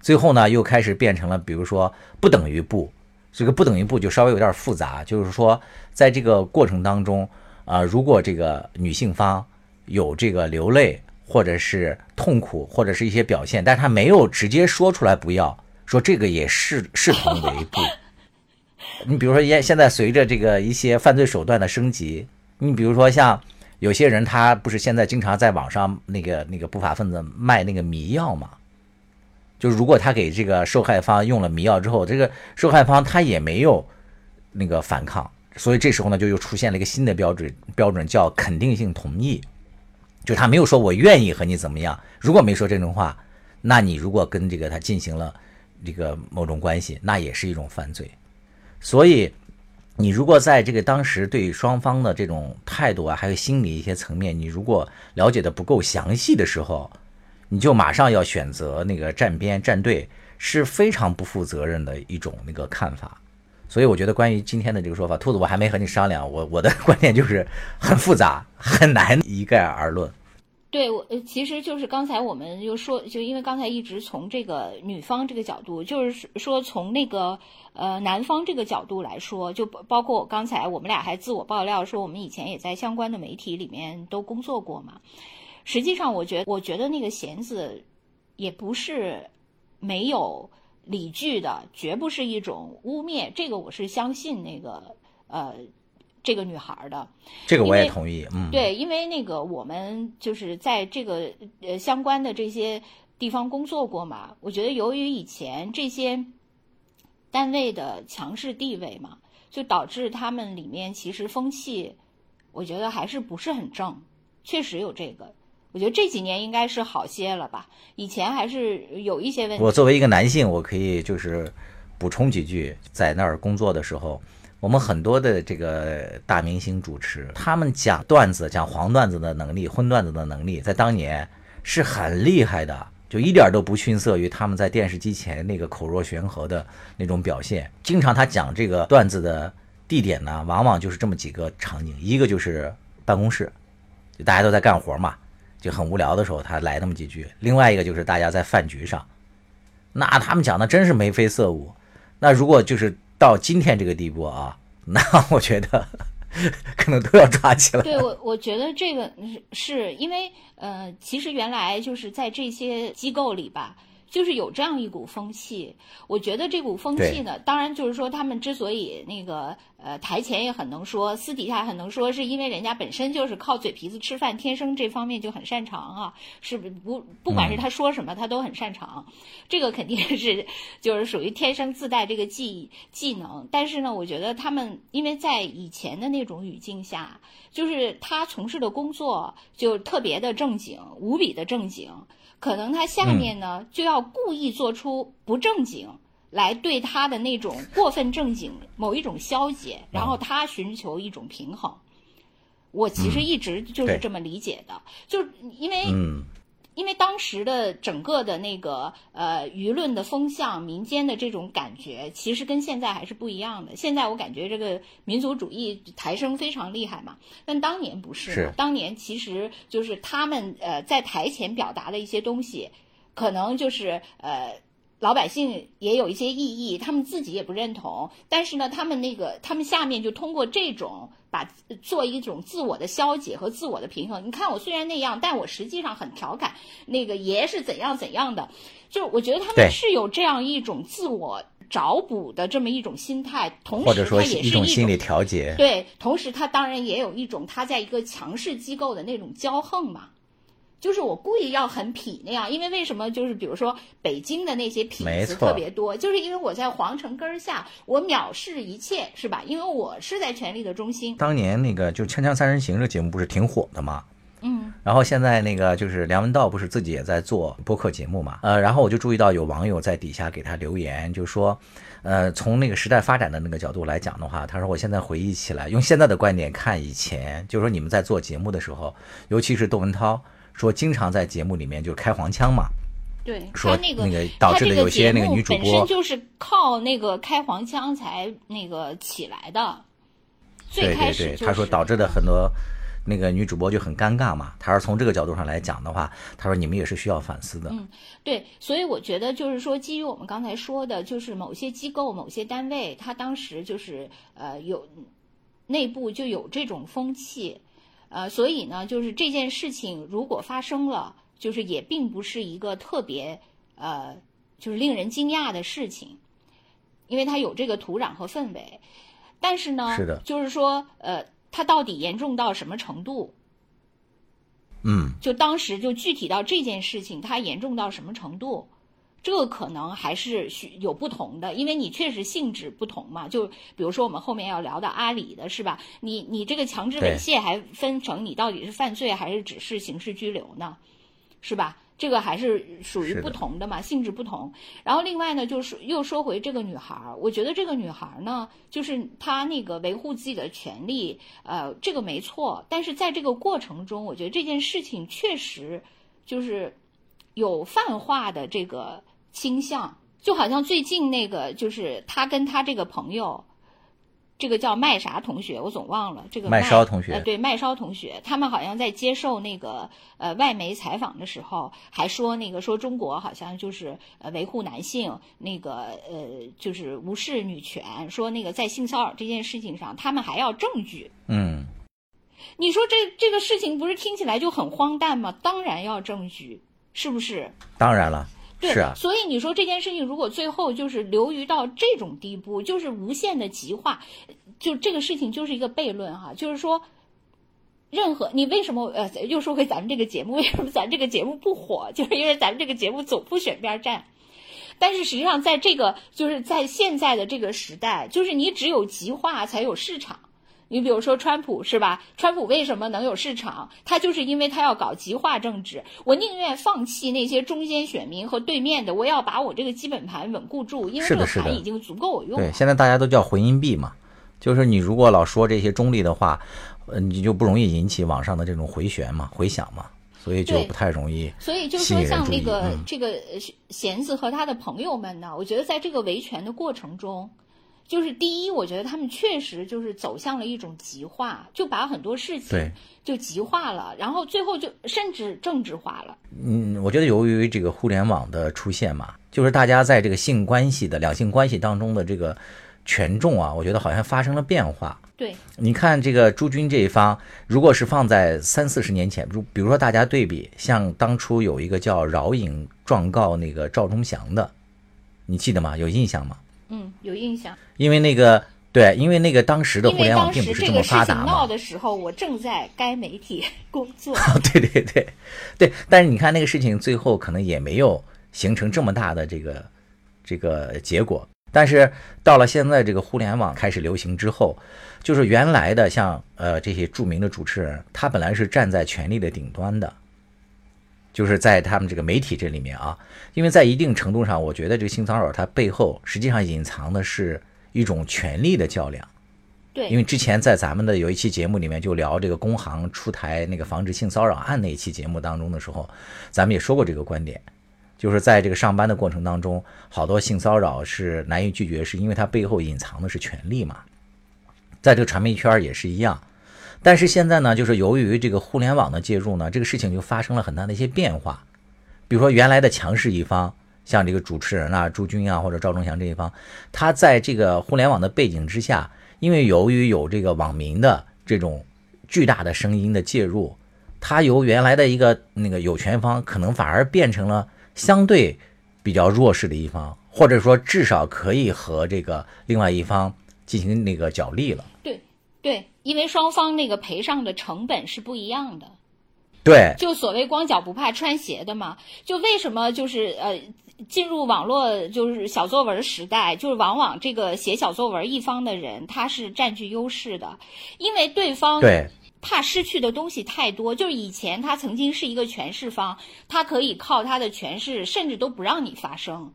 最后呢，又开始变成了，比如说不等于不，这个不等于不就稍微有点复杂。就是说，在这个过程当中，啊、如果这个女性方有这个流泪，或者是痛苦，或者是一些表现，但是她没有直接说出来不要，说这个也视视同为 不。你比如说，现现在随着这个一些犯罪手段的升级，你比如说像有些人，他不是现在经常在网上那个那个不法分子卖那个迷药嘛？就如果他给这个受害方用了迷药之后，这个受害方他也没有那个反抗，所以这时候呢，就又出现了一个新的标准，标准叫肯定性同意，就他没有说我愿意和你怎么样，如果没说这种话，那你如果跟这个他进行了这个某种关系，那也是一种犯罪。所以你如果在这个当时对双方的这种态度啊，还有心理一些层面，你如果了解的不够详细的时候，你就马上要选择那个站边站队，是非常不负责任的一种那个看法。所以我觉得关于今天的这个说法，兔子我还没和你商量，我我的观点就是很复杂，很难一概而论。对我，呃，其实就是刚才我们又说，就因为刚才一直从这个女方这个角度，就是说从那个呃男方这个角度来说，就包括我刚才我们俩还自我爆料说，我们以前也在相关的媒体里面都工作过嘛。实际上，我觉我觉得那个弦子也不是没有理据的，绝不是一种污蔑，这个我是相信那个呃。这个女孩的，这个我也同意，嗯，对，因为那个我们就是在这个呃相关的这些地方工作过嘛，我觉得由于以前这些单位的强势地位嘛，就导致他们里面其实风气，我觉得还是不是很正，确实有这个，我觉得这几年应该是好些了吧，以前还是有一些问题。我作为一个男性，我可以就是补充几句，在那儿工作的时候。我们很多的这个大明星主持，他们讲段子、讲黄段子的能力、荤段子的能力，在当年是很厉害的，就一点都不逊色于他们在电视机前那个口若悬河的那种表现。经常他讲这个段子的地点呢，往往就是这么几个场景：一个就是办公室，就大家都在干活嘛，就很无聊的时候他来那么几句；另外一个就是大家在饭局上，那他们讲的真是眉飞色舞。那如果就是。到今天这个地步啊，那我觉得可能都要抓起来。对我，我觉得这个是因为呃，其实原来就是在这些机构里吧。就是有这样一股风气，我觉得这股风气呢，当然就是说他们之所以那个呃台前也很能说，私底下很能说，是因为人家本身就是靠嘴皮子吃饭，天生这方面就很擅长啊，是不不不管是他说什么，他都很擅长，这个肯定是就是属于天生自带这个技技能。但是呢，我觉得他们因为在以前的那种语境下，就是他从事的工作就特别的正经，无比的正经。可能他下面呢就要故意做出不正经，来对他的那种过分正经某一种消解，然后他寻求一种平衡。我其实一直就是这么理解的，就是因为。因为当时的整个的那个呃舆论的风向、民间的这种感觉，其实跟现在还是不一样的。现在我感觉这个民族主义抬升非常厉害嘛，但当年不是。是。当年其实就是他们呃在台前表达的一些东西，可能就是呃。老百姓也有一些异议，他们自己也不认同，但是呢，他们那个他们下面就通过这种把做一种自我的消解和自我的平衡。你看我虽然那样，但我实际上很调侃那个爷是怎样怎样的，就是我觉得他们是有这样一种自我找补的这么一种心态，同时他也是一种心理调节。对，同时他当然也有一种他在一个强势机构的那种骄横嘛。就是我故意要很痞那样，因为为什么？就是比如说北京的那些痞子特别多，就是因为我在皇城根儿下，我藐视一切，是吧？因为我是在权力的中心。当年那个就《锵锵三人行》这节目不是挺火的吗？嗯。然后现在那个就是梁文道不是自己也在做播客节目嘛？呃，然后我就注意到有网友在底下给他留言，就说，呃，从那个时代发展的那个角度来讲的话，他说我现在回忆起来，用现在的观点看以前，就是说你们在做节目的时候，尤其是窦文涛。说经常在节目里面就开黄腔嘛，对，说那个导致的有些那个女主播本身就是靠那个开黄腔才那个起来的。对对对，他说导致的很多那个女主播就很尴尬嘛。他说从这个角度上来讲的话，他说你们也是需要反思的。嗯，对，所以我觉得就是说，基于我们刚才说的，就是某些机构、某些单位，他当时就是呃有内部就有这种风气。呃，所以呢，就是这件事情如果发生了，就是也并不是一个特别呃，就是令人惊讶的事情，因为它有这个土壤和氛围。但是呢，是的，就是说，呃，它到底严重到什么程度？嗯，就当时就具体到这件事情，它严重到什么程度？这个可能还是需有不同的，因为你确实性质不同嘛。就比如说我们后面要聊的阿里的是吧？你你这个强制猥亵还分成你到底是犯罪还是只是刑事拘留呢？是吧？这个还是属于不同的嘛，性质不同。然后另外呢，就是又说回这个女孩儿，我觉得这个女孩儿呢，就是她那个维护自己的权利，呃，这个没错。但是在这个过程中，我觉得这件事情确实就是有泛化的这个倾向，就好像最近那个就是他跟他这个朋友。这个叫麦啥同学，我总忘了这个麦烧同学呃，对麦烧同学，他们好像在接受那个呃外媒采访的时候，还说那个说中国好像就是呃维护男性，那个呃就是无视女权，说那个在性骚扰这件事情上，他们还要证据。嗯，你说这这个事情不是听起来就很荒诞吗？当然要证据，是不是？当然了，对，是啊，所以你说这件事情如果最后就是流于到这种地步，就是无限的极化，就这个事情就是一个悖论哈，就是说，任何你为什么呃又说回咱们这个节目，为什么咱这个节目不火，就是因为咱们这个节目总不选边站。但是实际上，在这个就是在现在的这个时代，就是你只有极化才有市场。你比如说川普是吧？川普为什么能有市场？他就是因为他要搞极化政治。我宁愿放弃那些中间选民和对面的，我要把我这个基本盘稳固住，因为这个盘已经足够我用了对，现在大家都叫回音壁嘛，就是你如果老说这些中立的话，呃，你就不容易引起网上的这种回旋嘛、回响嘛，所以就不太容易所以就说。像那个、嗯，这个呃弦子和他的朋友们呢，我觉得在这个维权的过程中，就是第一，我觉得他们确实就是走向了一种极化，就把很多事情对就极化了，然后最后就甚至政治化了。嗯，我觉得由于这个互联网的出现嘛，就是大家在这个性关系的两性关系当中的这个权重啊，我觉得好像发生了变化。对，你看这个朱军这一方，如果是放在三四十年前，如比如说大家对比，像当初有一个叫饶颖状告那个赵忠祥的，你记得吗？有印象吗？嗯，有印象。因为那个对，因为那个当时的互联网并不是这个事这么发达情闹。的时候，我正在该媒体工作。对对对对，但是你看那个事情最后可能也没有形成这么大的这个这个结果。但是到了现在这个互联网开始流行之后，就是原来的像呃这些著名的主持人，他本来是站在权力的顶端的，就是在他们这个媒体这里面啊，因为在一定程度上，我觉得这个性骚扰它背后实际上隐藏的是一种权力的较量。对，因为之前在咱们的有一期节目里面就聊这个工行出台那个防止性骚扰案那一期节目当中的时候，咱们也说过这个观点，就是在这个上班的过程当中，好多性骚扰是难以拒绝，是因为它背后隐藏的是权力嘛。在这个传媒圈也是一样，但是现在呢，就是由于这个互联网的介入呢，这个事情就发生了很大的一些变化。比如说原来的强势一方，像这个主持人啊、朱军啊或者赵忠祥这一方，他在这个互联网的背景之下，因为由于有这个网民的这种巨大的声音的介入，他由原来的一个那个有权方，可能反而变成了相对比较弱势的一方，或者说至少可以和这个另外一方进行那个角力了。对对，因为双方那个赔偿的成本是不一样的。对，就所谓光脚不怕穿鞋的嘛，就为什么就是呃进入网络就是小作文时代，就是往往这个写小作文一方的人他是占据优势的，因为对方对，怕失去的东西太多。就是以前他曾经是一个权势方，他可以靠他的权势，甚至都不让你发声。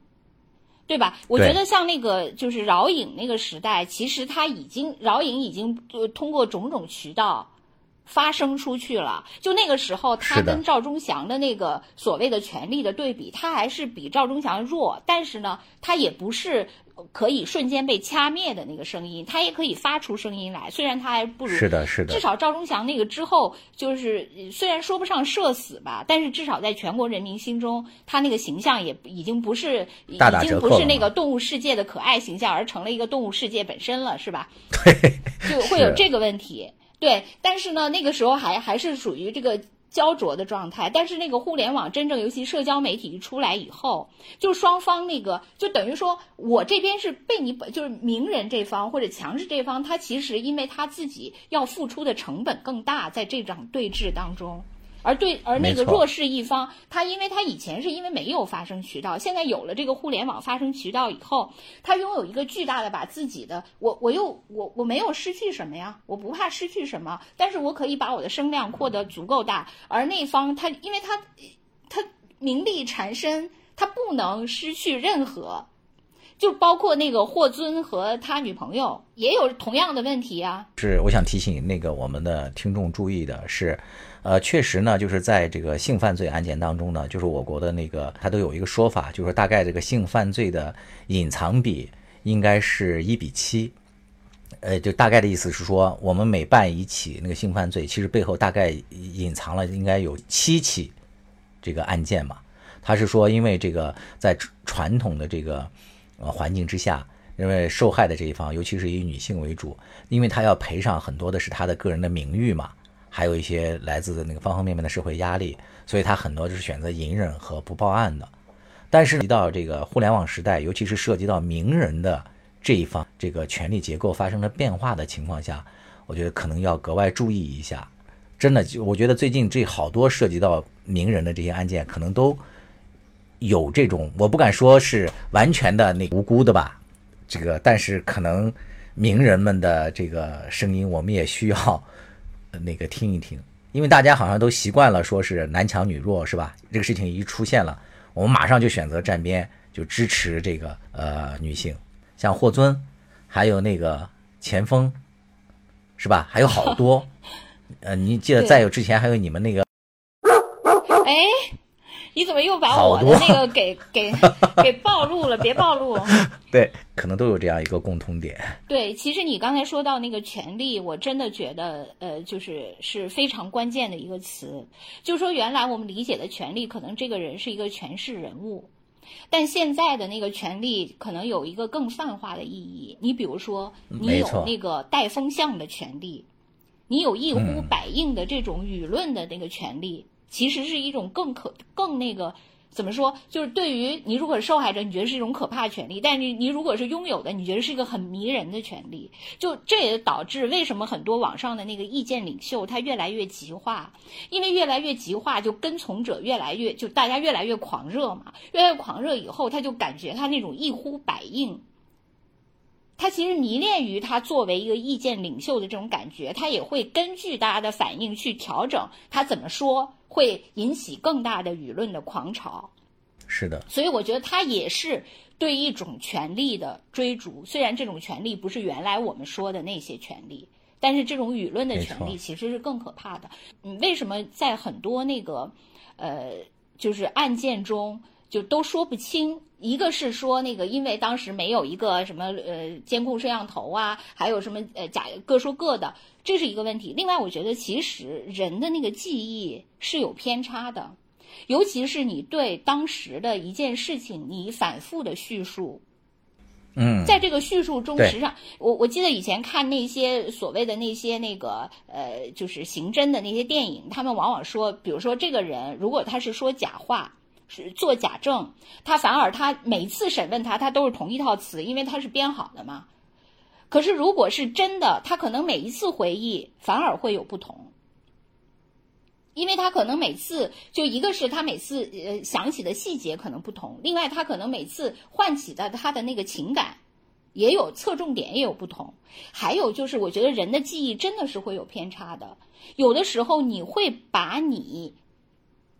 对吧？我觉得像那个就是饶颖那个时代，其实他已经饶颖已经就通过种种渠道发声出去了。就那个时候，他跟赵忠祥的那个所谓的权力的对比，他还是比赵忠祥弱，但是呢，他也不是可以瞬间被掐灭的那个声音，他也可以发出声音来。虽然他还不如是的，是的至，少赵忠祥那个之后，就是呃虽然说不上社死吧，但是至少在全国人民心中，他那个形象也已经不是已经不是那个动物世界的可爱形象，而成了一个动物世界本身了，是吧？对，就会有这个问题。对，但是呢，那个时候还还是属于这个焦灼的状态。但是那个互联网真正，尤其社交媒体一出来以后，就双方那个就等于说我这边是被你就是名人这方或者强势这方，他其实因为他自己要付出的成本更大，在这场对峙当中。而对，而那个弱势一方，他因为他以前是因为没有发声渠道，现在有了这个互联网发声渠道以后，他拥有一个巨大的把自己的，我我又我我没有失去什么呀，我不怕失去什么，但是我可以把我的声量扩得足够大，而那方他因为他他名利缠身，他不能失去任何。就包括那个霍尊和他女朋友也有同样的问题啊。是，我想提醒那个我们的听众注意的是，呃，确实呢，就是在这个性犯罪案件当中呢，就是我国的那个它都有一个说法，就是大概这个性犯罪的隐藏比应该是一比七。呃，就大概的意思是说，我们每办一起那个性犯罪，其实背后大概隐藏了应该有七起这个案件嘛。他是说，因为这个在传统的这个。呃，环境之下，因为受害的这一方，尤其是以女性为主，因为她要赔偿很多的是她的个人的名誉嘛，还有一些来自的那个方方面面的社会压力，所以他很多就是选择隐忍和不报案的。但是，一到这个互联网时代，尤其是涉及到名人的这一方，这个权力结构发生了变化的情况下，我觉得可能要格外注意一下。真的，我觉得最近这好多涉及到名人的这些案件，可能都。有这种，我不敢说是完全的那无辜的吧，这个，但是可能名人们的这个声音，我们也需要那个听一听，因为大家好像都习惯了说是男强女弱，是吧？这个事情一出现了，我们马上就选择站边，就支持这个呃女性，像霍尊，还有那个钱锋，是吧？还有好多，呃，你记得再有之前还有你们那个，哎。你怎么又把我的那个给给 给暴露了？别暴露。对，可能都有这样一个共通点。对，其实你刚才说到那个权利，我真的觉得，呃，就是是非常关键的一个词。就说原来我们理解的权利，可能这个人是一个权势人物，但现在的那个权利可能有一个更泛化的意义。你比如说，你有那个带风向的权利，你有一呼百应的这种舆论的那个权利。其实是一种更可更那个怎么说？就是对于你，如果是受害者，你觉得是一种可怕权利；但是你如果是拥有的，你觉得是一个很迷人的权利。就这也导致为什么很多网上的那个意见领袖他越来越极化，因为越来越极化，就跟从者越来越就大家越来越狂热嘛，越来越狂热以后，他就感觉他那种一呼百应。他其实迷恋于他作为一个意见领袖的这种感觉，他也会根据大家的反应去调整他怎么说，会引起更大的舆论的狂潮。是的，所以我觉得他也是对一种权力的追逐。虽然这种权力不是原来我们说的那些权利，但是这种舆论的权利其实是更可怕的。嗯，为什么在很多那个呃，就是案件中？就都说不清，一个是说那个，因为当时没有一个什么呃监控摄像头啊，还有什么呃假各说各的，这是一个问题。另外，我觉得其实人的那个记忆是有偏差的，尤其是你对当时的一件事情，你反复的叙述，嗯，在这个叙述中，实际上我我记得以前看那些所谓的那些那个呃，就是刑侦的那些电影，他们往往说，比如说这个人如果他是说假话。是做假证，他反而他每次审问他，他都是同一套词，因为他是编好的嘛。可是如果是真的，他可能每一次回忆反而会有不同，因为他可能每次就一个是他每次呃想起的细节可能不同，另外他可能每次唤起的他的那个情感也有侧重点也有不同，还有就是我觉得人的记忆真的是会有偏差的，有的时候你会把你。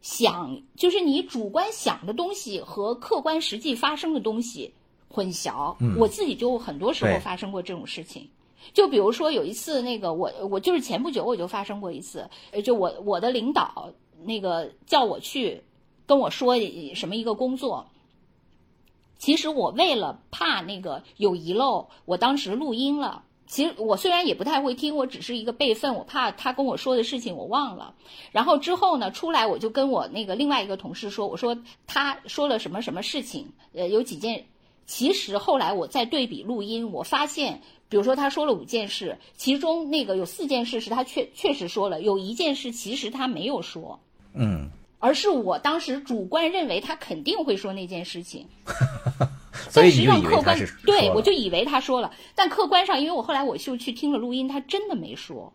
想就是你主观想的东西和客观实际发生的东西混淆，我自己就很多时候发生过这种事情。就比如说有一次，那个我我就是前不久我就发生过一次，就我我的领导那个叫我去跟我说什么一个工作，其实我为了怕那个有遗漏，我当时录音了。其实我虽然也不太会听，我只是一个备份，我怕他跟我说的事情我忘了。然后之后呢，出来我就跟我那个另外一个同事说，我说他说了什么什么事情，呃，有几件。其实后来我在对比录音，我发现，比如说他说了五件事，其中那个有四件事是他确确实说了，有一件事其实他没有说，嗯，而是我当时主观认为他肯定会说那件事情。所以实际上客观对我就以为他说了，但客观上，因为我后来我就去听了录音，他真的没说。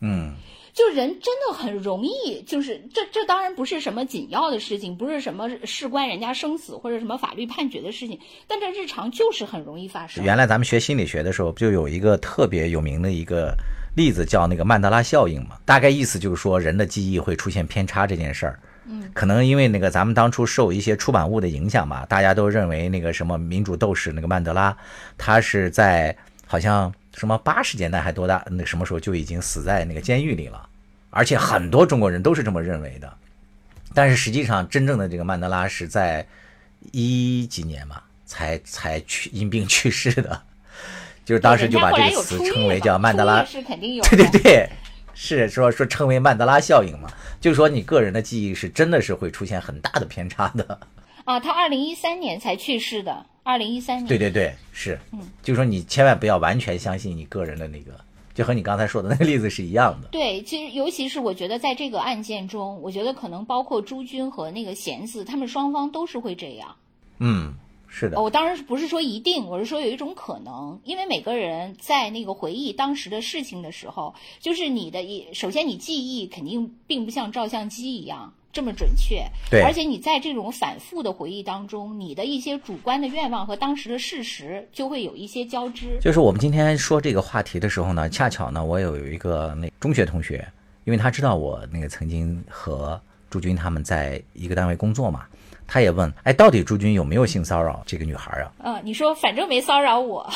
嗯，就人真的很容易，就是这这当然不是什么紧要的事情，不是什么事关人家生死或者什么法律判决的事情，但这日常就是很容易发生。原来咱们学心理学的时候，就有一个特别有名的一个例子，叫那个曼德拉效应嘛，大概意思就是说人的记忆会出现偏差这件事儿。嗯，可能因为那个咱们当初受一些出版物的影响吧，大家都认为那个什么民主斗士那个曼德拉，他是在好像什么八十年代还多大那什么时候就已经死在那个监狱里了，而且很多中国人都是这么认为的。但是实际上，真正的这个曼德拉是在一几年嘛，才才去因病去世的，就是当时就把这个词称为叫曼德拉，是肯定有，对对对，是说说称为曼德拉效应嘛，就是说你个人的记忆是真的是会出现很大的偏差的。啊，他二零一三年才去世的，二零一三年，对对对，是，嗯，就是说你千万不要完全相信你个人的那个。就和你刚才说的那个例子是一样的。对，其实尤其是我觉得在这个案件中，我觉得可能包括朱军和那个贤子，他们双方都是会这样。嗯，是的。我当然不是说一定，我是说有一种可能，因为每个人在那个回忆当时的事情的时候，就是你的一，首先你记忆肯定并不像照相机一样。这么准确，对，而且你在这种反复的回忆当中，你的一些主观的愿望和当时的事实就会有一些交织。就是我们今天说这个话题的时候呢，恰巧呢，我有一个那中学同学，因为他知道我那个曾经和朱军他们在一个单位工作嘛，他也问，哎，到底朱军有没有性骚扰这个女孩啊？嗯，你说反正没骚扰我，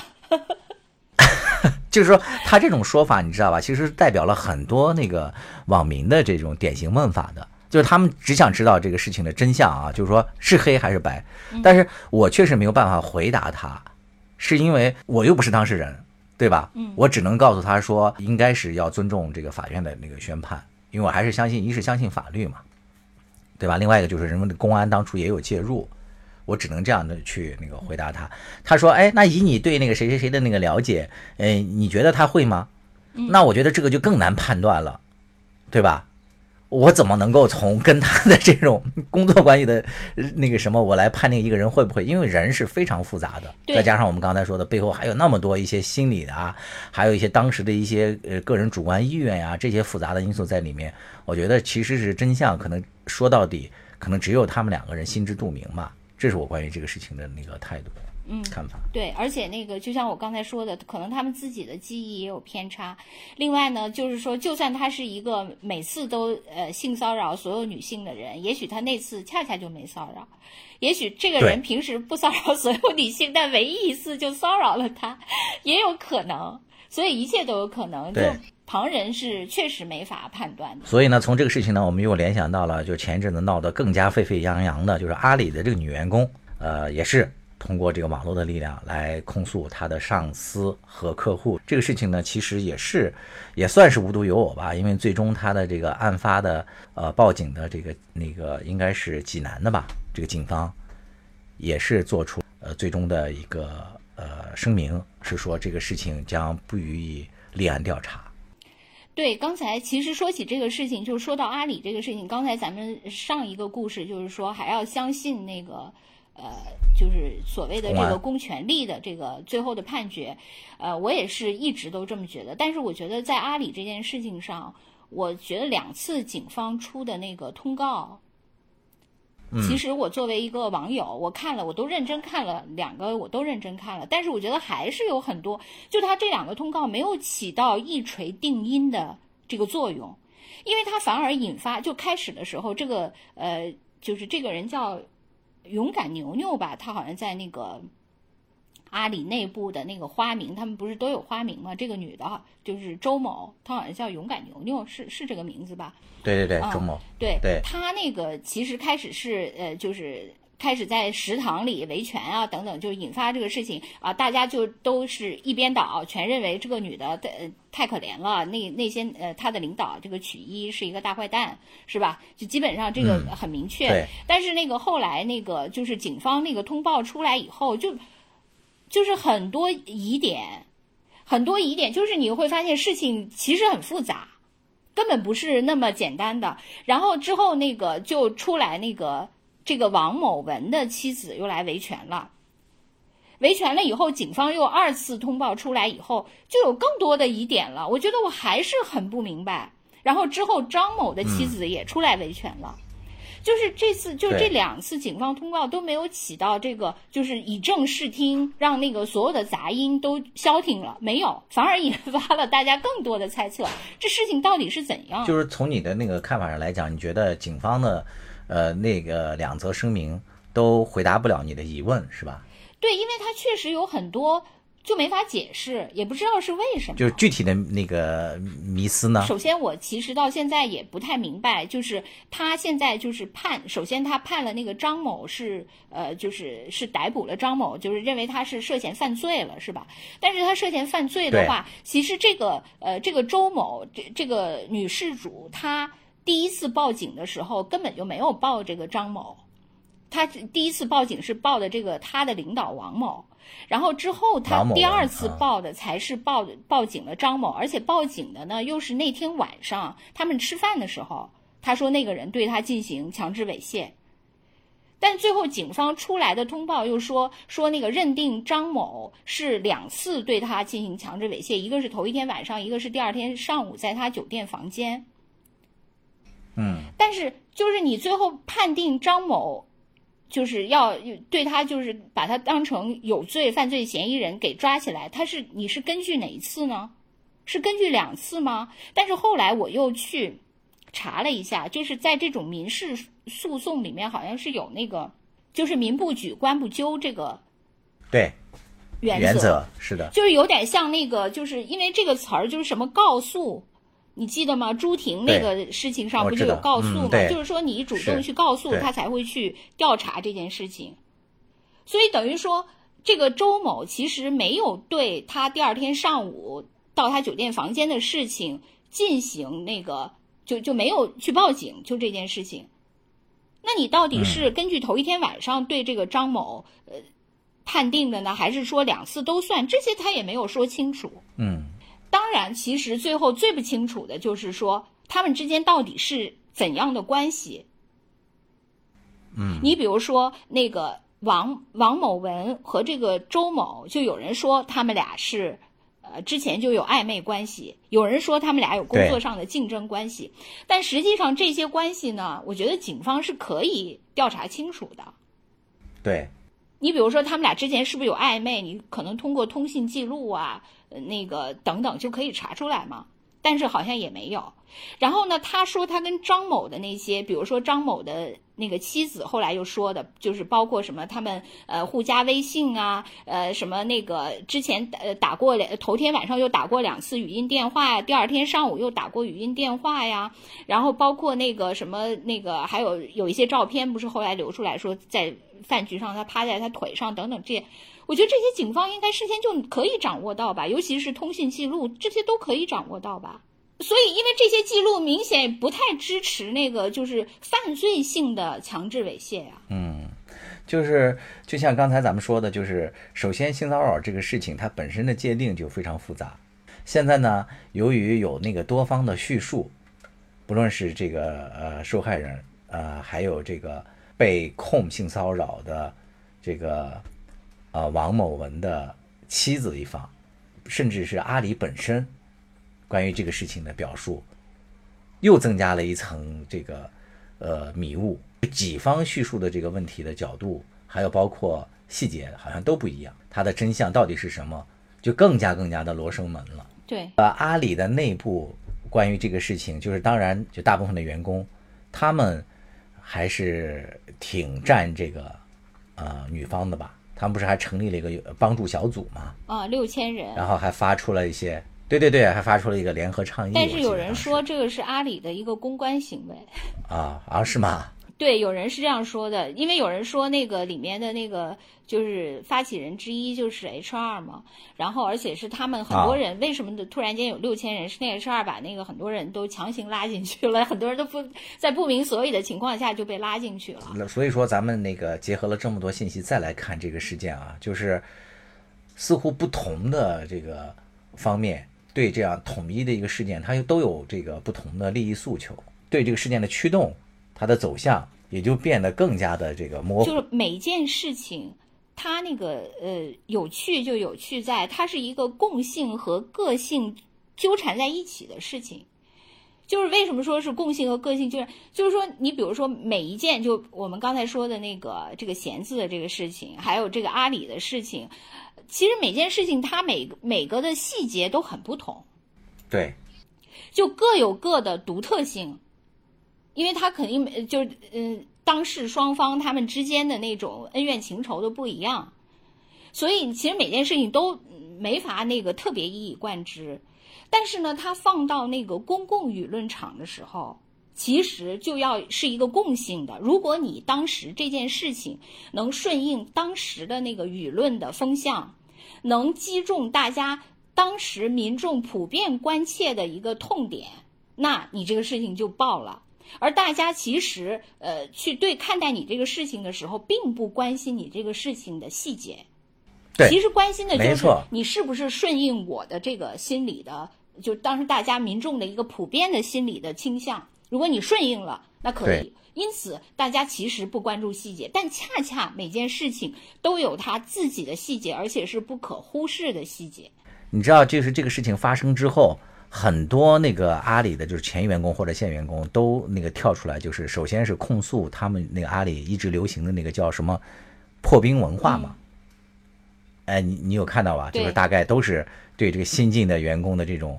就是说他这种说法，你知道吧？其实代表了很多那个网民的这种典型问法的。就是他们只想知道这个事情的真相啊，就是说是黑还是白，但是我确实没有办法回答他，是因为我又不是当事人，对吧？嗯，我只能告诉他说，应该是要尊重这个法院的那个宣判，因为我还是相信，一是相信法律嘛，对吧？另外一个就是人们的公安当初也有介入，我只能这样的去那个回答他。他说，哎，那以你对那个谁谁谁的那个了解，哎，你觉得他会吗？那我觉得这个就更难判断了，对吧？我怎么能够从跟他的这种工作关系的那个什么，我来判定一个人会不会？因为人是非常复杂的，再加上我们刚才说的背后还有那么多一些心理的啊，还有一些当时的一些呃个人主观意愿呀，这些复杂的因素在里面。我觉得其实是真相，可能说到底，可能只有他们两个人心知肚明嘛。这是我关于这个事情的那个态度。嗯，看法对，而且那个就像我刚才说的，可能他们自己的记忆也有偏差。另外呢，就是说，就算他是一个每次都呃性骚扰所有女性的人，也许他那次恰恰就没骚扰，也许这个人平时不骚扰所有女性，但唯一一次就骚扰了他，也有可能。所以一切都有可能，就旁人是确实没法判断的。所以呢，从这个事情呢，我们又联想到了，就前一阵子闹得更加沸沸扬扬的，就是阿里的这个女员工，呃，也是。通过这个网络的力量来控诉她的上司和客户，这个事情呢，其实也是也算是无独有偶吧。因为最终他的这个案发的呃报警的这个那个应该是济南的吧，这个警方也是做出呃最终的一个呃声明，是说这个事情将不予以立案调查。对，刚才其实说起这个事情，就是说到阿里这个事情，刚才咱们上一个故事就是说还要相信那个。呃，就是所谓的这个公权力的这个最后的判决，呃，我也是一直都这么觉得。但是我觉得在阿里这件事情上，我觉得两次警方出的那个通告，其实我作为一个网友，我看了，我都认真看了两个，我都认真看了。但是我觉得还是有很多，就他这两个通告没有起到一锤定音的这个作用，因为他反而引发，就开始的时候，这个呃，就是这个人叫。勇敢牛牛吧，他好像在那个阿里内部的那个花名，他们不是都有花名吗？这个女的就是周某，她好像叫勇敢牛牛，是是这个名字吧？对对对，周某。对对，她那个其实开始是呃，就是。开始在食堂里维权啊，等等，就引发这个事情啊，大家就都是一边倒，全认为这个女的呃太可怜了，那那些呃她的领导这个曲一是一个大坏蛋，是吧？就基本上这个很明确。但是那个后来那个就是警方那个通报出来以后，就就是很多疑点，很多疑点，就是你会发现事情其实很复杂，根本不是那么简单的。然后之后那个就出来那个。这个王某文的妻子又来维权了，维权了以后，警方又二次通报出来以后，就有更多的疑点了。我觉得我还是很不明白。然后之后，张某的妻子也出来维权了，就是这次就这两次警方通告都没有起到这个，就是以正视听，让那个所有的杂音都消停了，没有，反而引发了大家更多的猜测，这事情到底是怎样？就是从你的那个看法上来讲，你觉得警方的？呃，那个两则声明都回答不了你的疑问，是吧？对，因为它确实有很多就没法解释，也不知道是为什么。就是具体的那个迷思呢？首先，我其实到现在也不太明白，就是他现在就是判，首先他判了那个张某是呃，就是是逮捕了张某，就是认为他是涉嫌犯罪了，是吧？但是他涉嫌犯罪的话，其实这个呃，这个周某这这个女事主，她第一次报警的时候根本就没有报这个张某。她第一次报警是报的这个她的领导王某，然后之后他第二次报的才是报报警了张某，而且报警的呢又是那天晚上他们吃饭的时候，他说那个人对他进行强制猥亵，但最后警方出来的通报又说说那个认定张某是两次对他进行强制猥亵，一个是头一天晚上，一个是第二天上午在他酒店房间，嗯，但是就是你最后判定张某。就是要对他，就是把他当成有罪犯罪嫌疑人给抓起来。他是你是根据哪一次呢？是根据两次吗？但是后来我又去查了一下，就是在这种民事诉讼里面，好像是有那个，就是民不举，官不究这个对原则是的，就是有点像那个，就是因为这个词儿就是什么告诉。你记得吗？朱婷那个事情上不就有告诉吗？就是说你主动去告诉他才会去调查这件事情，所以等于说这个周某其实没有对他第二天上午到他酒店房间的事情进行那个就就没有去报警，就这件事情。那你到底是根据头一天晚上对这个张某呃判定的呢，还是说两次都算？这些他也没有说清楚。嗯。当然，其实最后最不清楚的就是说，他们之间到底是怎样的关系。嗯，你比如说那个王王某文和这个周某，就有人说他们俩是，呃，之前就有暧昧关系，有人说他们俩有工作上的竞争关系，但实际上这些关系呢，我觉得警方是可以调查清楚的。对。你比如说他们俩之前是不是有暧昧？你可能通过通信记录啊。那个等等就可以查出来吗？但是好像也没有。然后呢，他说他跟张某的那些，比如说张某的那个妻子，后来又说的，就是包括什么他们呃互加微信啊，呃什么那个之前呃打过两头天晚上又打过两次语音电话，第二天上午又打过语音电话呀，然后包括那个什么那个还有有一些照片，不是后来流出来说在饭局上他趴在他腿上等等这些。我觉得这些警方应该事先就可以掌握到吧，尤其是通信记录，这些都可以掌握到吧。所以，因为这些记录明显不太支持那个就是犯罪性的强制猥亵呀。嗯，就是就像刚才咱们说的，就是首先性骚扰这个事情它本身的界定就非常复杂。现在呢，由于有那个多方的叙述，不论是这个呃受害人呃，还有这个被控性骚扰的这个。啊，王某文的妻子一方，甚至是阿里本身，关于这个事情的表述，又增加了一层这个呃迷雾。几方叙述的这个问题的角度，还有包括细节，好像都不一样。它的真相到底是什么，就更加更加的罗生门了。对，呃，阿里的内部关于这个事情，就是当然，就大部分的员工，他们还是挺站这个呃女方的吧。他们不是还成立了一个帮助小组吗？啊，六千人，然后还发出了一些，对对对，还发出了一个联合倡议。但是有人说这个是阿里的一个公关行为。啊啊，是吗？对，有人是这样说的，因为有人说那个里面的那个就是发起人之一就是 HR 嘛，然后而且是他们很多人为什么突然间有六千人？是那 HR 把那个很多人都强行拉进去了，很多人都不在不明所以的情况下就被拉进去了。所以说咱们那个结合了这么多信息再来看这个事件啊，就是似乎不同的这个方面对这样统一的一个事件，它又都有这个不同的利益诉求，对这个事件的驱动。它的走向也就变得更加的这个模糊。就是每件事情，它那个呃有趣就有趣在它是一个共性和个性纠缠在一起的事情。就是为什么说是共性和个性，就是就是说你比如说每一件，就我们刚才说的那个这个弦子的这个事情，还有这个阿里的事情，其实每件事情它每每个的细节都很不同。对，就各有各的独特性。因为他肯定就是嗯，当事双方他们之间的那种恩怨情仇都不一样，所以其实每件事情都没法那个特别一以贯之。但是呢，它放到那个公共舆论场的时候，其实就要是一个共性的。如果你当时这件事情能顺应当时的那个舆论的风向，能击中大家当时民众普遍关切的一个痛点，那你这个事情就爆了。而大家其实呃去对看待你这个事情的时候，并不关心你这个事情的细节，对其实关心的就是你是不是顺应我的这个心理的，就当时大家民众的一个普遍的心理的倾向。如果你顺应了，那可以。因此，大家其实不关注细节，但恰恰每件事情都有它自己的细节，而且是不可忽视的细节。你知道，就是这个事情发生之后，很多那个阿里的就是前员工或者现员工都那个跳出来，就是首先是控诉他们那个阿里一直流行的那个叫什么破冰文化嘛。哎，你你有看到吧？就是大概都是对这个新进的员工的这种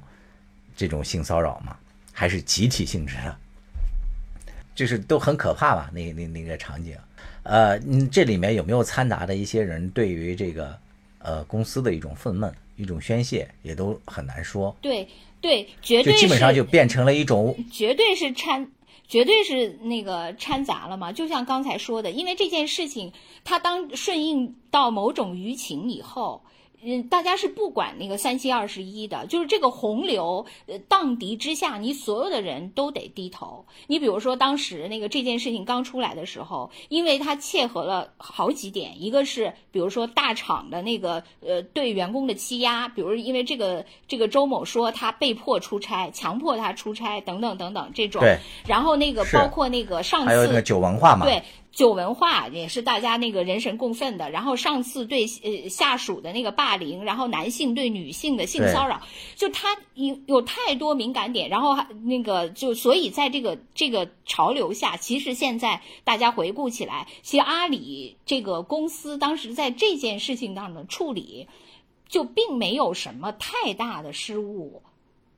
这种性骚扰嘛，还是集体性质的，就是都很可怕吧？那那那个场景，呃，嗯，这里面有没有掺杂的一些人对于这个呃公司的一种愤懑、一种宣泄，也都很难说，对对，绝对是基本上就变成了一种绝对是掺，绝对是那个掺杂了嘛。就像刚才说的，因为这件事情，它当顺应到某种舆情以后。嗯，大家是不管那个三七二十一的，就是这个洪流呃荡涤之下，你所有的人都得低头。你比如说当时那个这件事情刚出来的时候，因为它切合了好几点，一个是比如说大厂的那个呃对员工的欺压，比如因为这个这个周某说他被迫出差，强迫他出差等等等等这种，对，然后那个包括那个上次还有那个酒文化嘛，对。酒文化也是大家那个人神共愤的，然后上次对呃下属的那个霸凌，然后男性对女性的性骚扰，就他有有太多敏感点，然后还那个就所以在这个这个潮流下，其实现在大家回顾起来，其实阿里这个公司当时在这件事情上的处理，就并没有什么太大的失误。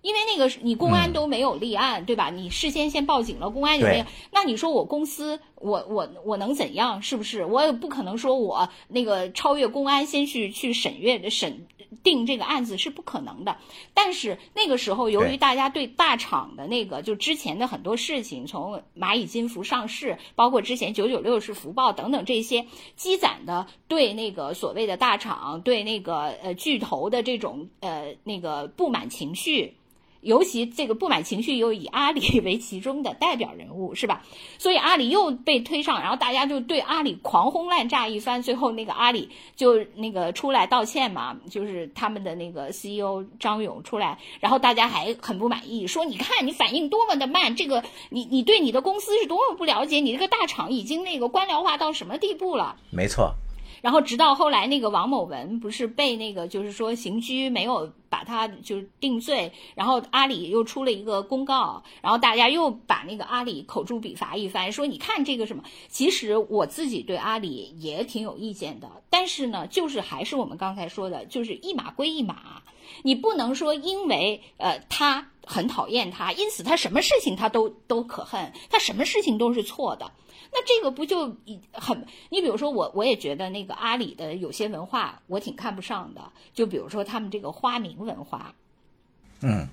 因为那个你公安都没有立案，对吧？你事先先报警了，公安也没有。那你说我公司，我我我能怎样？是不是？我也不可能说我那个超越公安，先去去审阅审定这个案子是不可能的。但是那个时候，由于大家对大厂的那个就之前的很多事情，从蚂蚁金服上市，包括之前九九六是福报等等这些积攒的对那个所谓的大厂、对那个呃巨头的这种呃那个不满情绪。尤其这个不满情绪又以阿里为其中的代表人物，是吧？所以阿里又被推上，然后大家就对阿里狂轰滥炸一番，最后那个阿里就那个出来道歉嘛，就是他们的那个 CEO 张勇出来，然后大家还很不满意，说你看你反应多么的慢，这个你你对你的公司是多么不了解，你这个大厂已经那个官僚化到什么地步了？没错，然后直到后来那个王某文不是被那个就是说刑拘没有把他就是定罪，然后阿里又出了一个公告，然后大家又把那个阿里口诛笔伐一番，说你看这个什么，其实我自己对阿里也挺有意见的，但是呢，就是还是我们刚才说的，就是一码归一码，你不能说因为呃他很讨厌他，因此他什么事情他都都可恨，他什么事情都是错的。那这个不就很？你比如说我，我也觉得那个阿里的有些文化我挺看不上的，就比如说他们这个花名文化，嗯，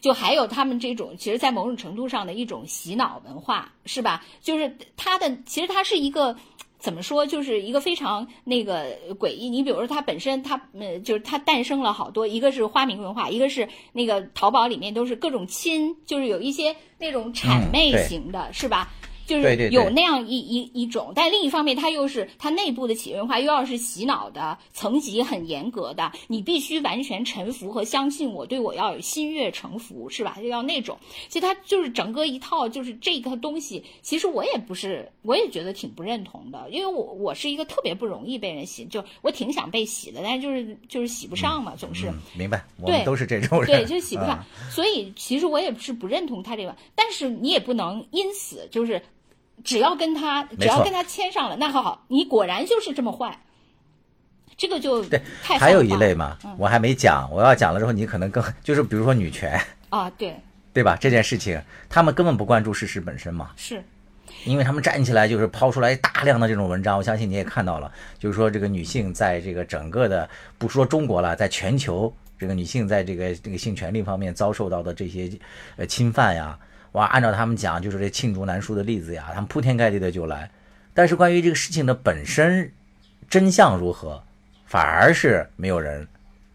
就还有他们这种，其实，在某种程度上的一种洗脑文化，是吧？就是它的，其实它是一个。怎么说，就是一个非常那个诡异。你比如说，它本身它呃，就是它诞生了好多，一个是花名文化，一个是那个淘宝里面都是各种亲，就是有一些那种谄媚型的，是吧？就是有那样一一一种，但另一方面，它又是它内部的企业文化，又要是洗脑的，层级很严格的，你必须完全臣服和相信我，对我要有心悦诚服，是吧？就要那种。其实它就是整个一套，就是这个东西，其实我也不是，我也觉得挺不认同的，因为我我是一个特别不容易被人洗，就我挺想被洗的，但是就是就是洗不上嘛，总是。嗯，明白，我对们都是这种人，对，就是洗不上。嗯所以其实我也是不认同他这个，但是你也不能因此就是，只要跟他只要跟他签上了，那好好，你果然就是这么坏，这个就对，太还有一类嘛，我还没讲，我要讲了之后，你可能更就是比如说女权，啊，对，对吧？这件事情他们根本不关注事实本身嘛，是。因为他们站起来就是抛出来大量的这种文章，我相信你也看到了，就是说这个女性在这个整个的不说中国了，在全球这个女性在这个这个性权利方面遭受到的这些呃侵犯呀，哇，按照他们讲就是这罄竹难书的例子呀，他们铺天盖地的就来。但是关于这个事情的本身真相如何，反而是没有人，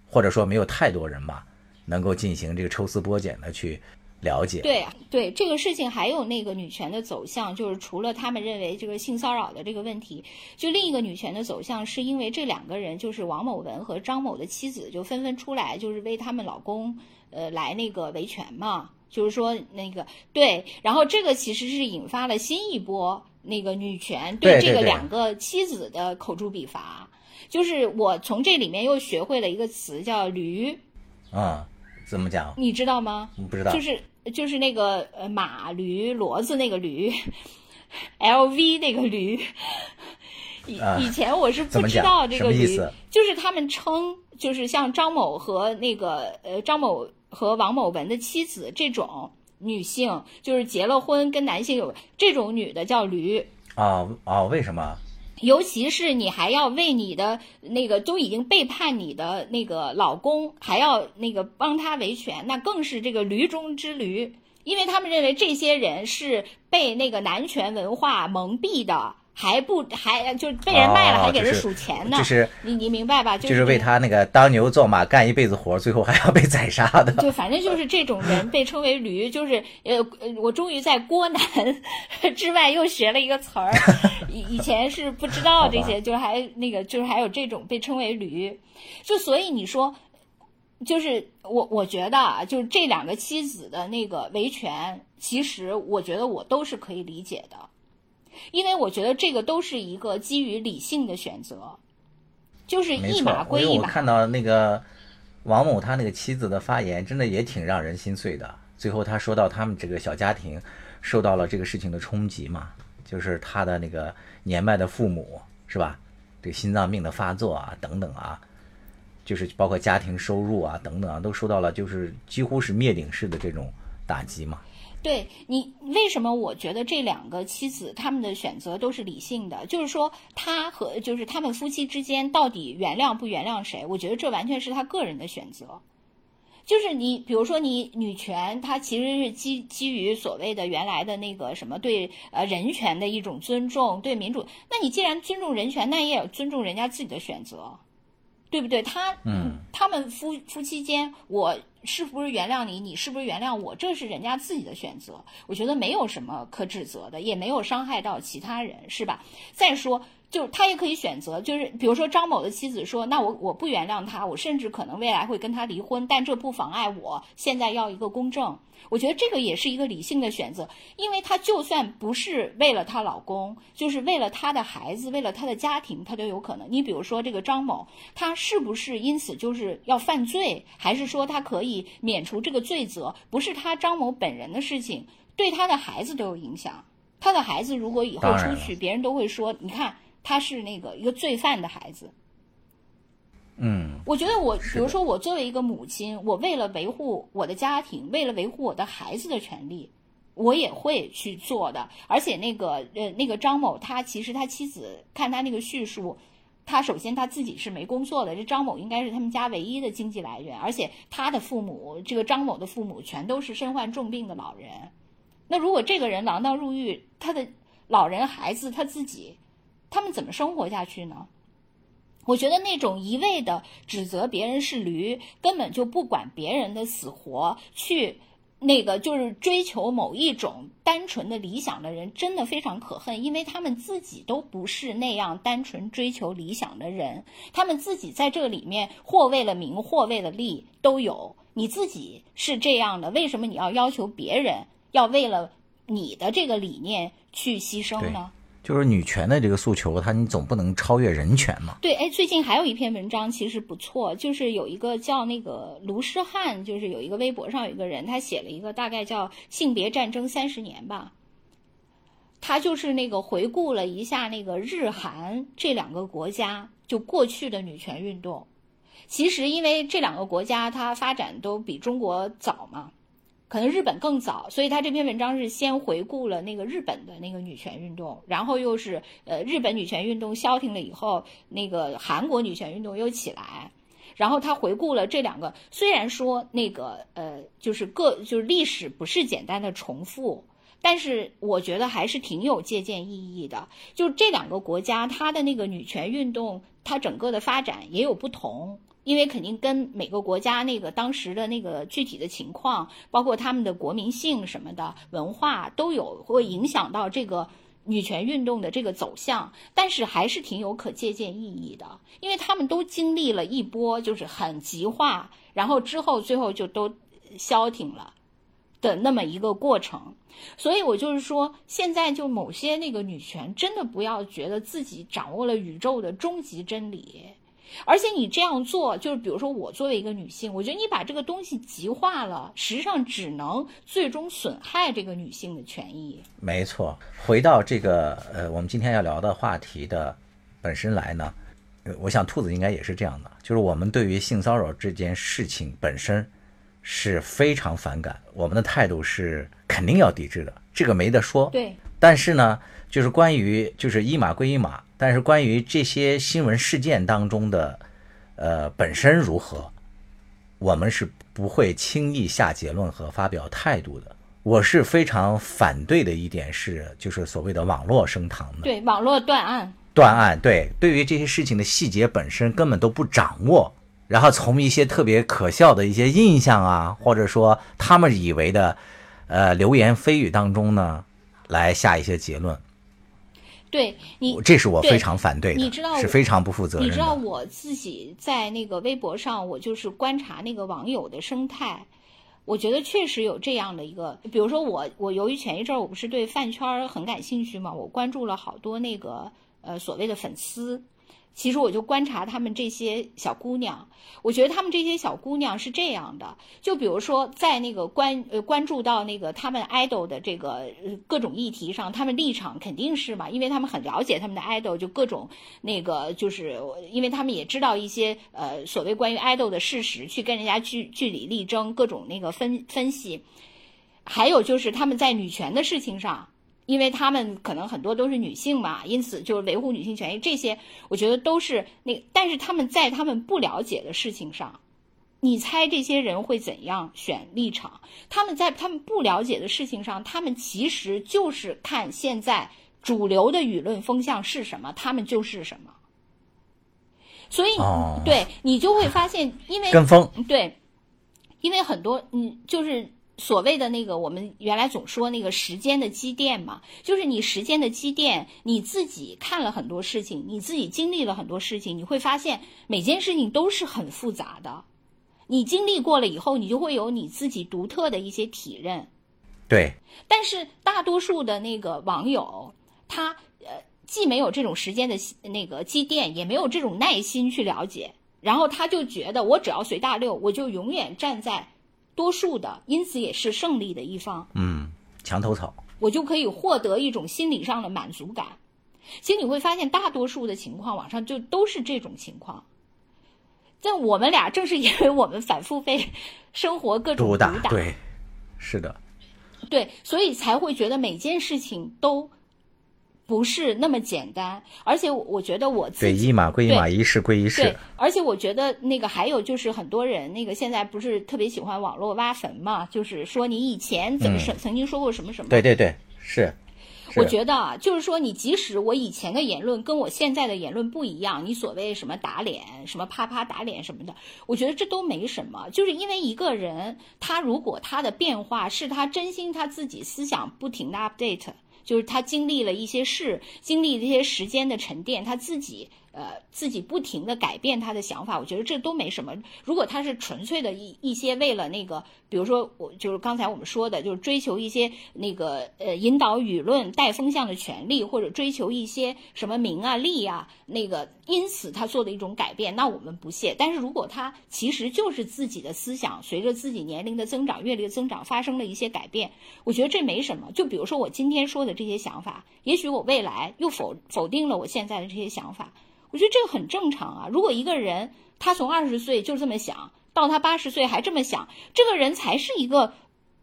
或者说没有太多人吧，能够进行这个抽丝剥茧的去。了解对对这个事情还有那个女权的走向，就是除了他们认为这个性骚扰的这个问题，就另一个女权的走向是因为这两个人就是王某文和张某的妻子就纷纷出来，就是为他们老公呃来那个维权嘛，就是说那个对，然后这个其实是引发了新一波那个女权对这个两个妻子的口诛笔伐，就是我从这里面又学会了一个词叫驴啊。怎么讲？你知道吗？不知道。就是就是那个呃马驴骡子那个驴，L V 那个驴。以以前我是不知道这个驴，就是他们称就是像张某和那个呃张某和王某文的妻子这种女性，就是结了婚跟男性有这种女的叫驴。啊啊，为什么？尤其是你还要为你的那个都已经背叛你的那个老公，还要那个帮他维权，那更是这个驴中之驴，因为他们认为这些人是被那个男权文化蒙蔽的。还不还就被人卖了，还给人数钱呢。就是你你明白吧？就是为他那个当牛做马干一辈子活，最后还要被宰杀的。就反正就是这种人被称为驴。就是呃，我终于在郭南 之外又学了一个词儿，以以前是不知道这些，就是还那个就是还有这种被称为驴。就所以你说，就是我我觉得啊，就是这两个妻子的那个维权，其实我觉得我都是可以理解的。因为我觉得这个都是一个基于理性的选择，就是一码归一码。我看到那个王某他那个妻子的发言，真的也挺让人心碎的。最后他说到他们这个小家庭受到了这个事情的冲击嘛，就是他的那个年迈的父母是吧？这个心脏病的发作啊，等等啊，就是包括家庭收入啊等等啊，都受到了就是几乎是灭顶式的这种打击嘛。对你为什么？我觉得这两个妻子他们的选择都是理性的，就是说他和就是他们夫妻之间到底原谅不原谅谁？我觉得这完全是他个人的选择。就是你比如说你女权，它其实是基基于所谓的原来的那个什么对呃人权的一种尊重，对民主。那你既然尊重人权，那也要尊重人家自己的选择，对不对？他嗯，他们夫夫妻间我。是不是原谅你？你是不是原谅我？这是人家自己的选择，我觉得没有什么可指责的，也没有伤害到其他人，是吧？再说，就他也可以选择，就是比如说张某的妻子说：“那我我不原谅他，我甚至可能未来会跟他离婚，但这不妨碍我现在要一个公正。”我觉得这个也是一个理性的选择，因为她就算不是为了她老公，就是为了她的孩子，为了她的家庭，她都有可能。你比如说这个张某，他是不是因此就是要犯罪，还是说他可以免除这个罪责？不是他张某本人的事情，对他的孩子都有影响。他的孩子如果以后出去，别人都会说，你看他是那个一个罪犯的孩子。嗯，我觉得我，比如说我作为一个母亲，我为了维护我的家庭，为了维护我的孩子的权利，我也会去做的。而且那个呃，那个张某，他其实他妻子看他那个叙述，他首先他自己是没工作的，这张某应该是他们家唯一的经济来源。而且他的父母，这个张某的父母全都是身患重病的老人。那如果这个人锒铛入狱，他的老人、孩子他自己，他们怎么生活下去呢？我觉得那种一味的指责别人是驴，根本就不管别人的死活，去那个就是追求某一种单纯的理想的人，真的非常可恨，因为他们自己都不是那样单纯追求理想的人，他们自己在这里面或为了名，或为了利都有。你自己是这样的，为什么你要要求别人要为了你的这个理念去牺牲呢？就是女权的这个诉求，它你总不能超越人权嘛？对，哎，最近还有一篇文章其实不错，就是有一个叫那个卢诗汉，就是有一个微博上有一个人，他写了一个大概叫《性别战争三十年》吧。他就是那个回顾了一下那个日韩这两个国家就过去的女权运动。其实因为这两个国家它发展都比中国早嘛。可能日本更早，所以他这篇文章是先回顾了那个日本的那个女权运动，然后又是呃日本女权运动消停了以后，那个韩国女权运动又起来，然后他回顾了这两个，虽然说那个呃就是各就是历史不是简单的重复，但是我觉得还是挺有借鉴意义的。就这两个国家，它的那个女权运动，它整个的发展也有不同。因为肯定跟每个国家那个当时的那个具体的情况，包括他们的国民性什么的文化都有会影响到这个女权运动的这个走向，但是还是挺有可借鉴意义的，因为他们都经历了一波就是很极化，然后之后最后就都消停了的那么一个过程，所以我就是说，现在就某些那个女权真的不要觉得自己掌握了宇宙的终极真理。而且你这样做，就是比如说我作为一个女性，我觉得你把这个东西极化了，实际上只能最终损害这个女性的权益。没错，回到这个呃，我们今天要聊的话题的本身来呢，我想兔子应该也是这样的，就是我们对于性骚扰这件事情本身是非常反感，我们的态度是肯定要抵制的，这个没得说。对。但是呢，就是关于就是一码归一码。但是关于这些新闻事件当中的，呃，本身如何，我们是不会轻易下结论和发表态度的。我是非常反对的一点是，就是所谓的网络升堂的，对网络断案，断案，对，对于这些事情的细节本身根本都不掌握，然后从一些特别可笑的一些印象啊，或者说他们以为的，呃，流言蜚语当中呢，来下一些结论。对你，这是我非常反对的，你知道是非常不负责任的。你知道我自己在那个微博上，我就是观察那个网友的生态，我觉得确实有这样的一个，比如说我，我由于前一阵儿我不是对饭圈很感兴趣嘛，我关注了好多那个呃所谓的粉丝。其实我就观察他们这些小姑娘，我觉得他们这些小姑娘是这样的，就比如说在那个关呃关注到那个他们 idol 的这个各种议题上，他们立场肯定是嘛，因为他们很了解他们的 idol，就各种那个就是因为他们也知道一些呃所谓关于 idol 的事实，去跟人家据据理力争，各种那个分分析，还有就是他们在女权的事情上。因为他们可能很多都是女性嘛，因此就是维护女性权益这些，我觉得都是那。但是他们在他们不了解的事情上，你猜这些人会怎样选立场？他们在他们不了解的事情上，他们其实就是看现在主流的舆论风向是什么，他们就是什么。所以，对你就会发现，因为跟风，对，因为很多，嗯，就是。所谓的那个，我们原来总说那个时间的积淀嘛，就是你时间的积淀，你自己看了很多事情，你自己经历了很多事情，你会发现每件事情都是很复杂的。你经历过了以后，你就会有你自己独特的一些体认。对。但是大多数的那个网友，他呃既没有这种时间的那个积淀，也没有这种耐心去了解，然后他就觉得我只要随大流，我就永远站在。多数的，因此也是胜利的一方。嗯，墙头草，我就可以获得一种心理上的满足感。其实你会发现，大多数的情况，网上就都是这种情况。但我们俩正是因为我们反复被生活各种毒打，对，是的，对，所以才会觉得每件事情都。不是那么简单，而且我觉得我自己对一码归一码，一事归一事。对，而且我觉得那个还有就是很多人那个现在不是特别喜欢网络挖坟嘛，就是说你以前怎么说曾经说过什么什么。对对对，是。我觉得啊，就是说你即使我以前的言论跟我现在的言论不一样，你所谓什么打脸，什么啪啪打脸什么的，我觉得这都没什么，就是因为一个人他如果他的变化是他真心他自己思想不停的 update。就是他经历了一些事，经历这些时间的沉淀，他自己。呃，自己不停的改变他的想法，我觉得这都没什么。如果他是纯粹的一一些为了那个，比如说我就是刚才我们说的，就是追求一些那个呃引导舆论、带风向的权利，或者追求一些什么名啊利啊，那个因此他做的一种改变，那我们不屑。但是如果他其实就是自己的思想随着自己年龄的增长、阅历的增长发生了一些改变，我觉得这没什么。就比如说我今天说的这些想法，也许我未来又否否定了我现在的这些想法。我觉得这个很正常啊。如果一个人他从二十岁就这么想到他八十岁还这么想，这个人才是一个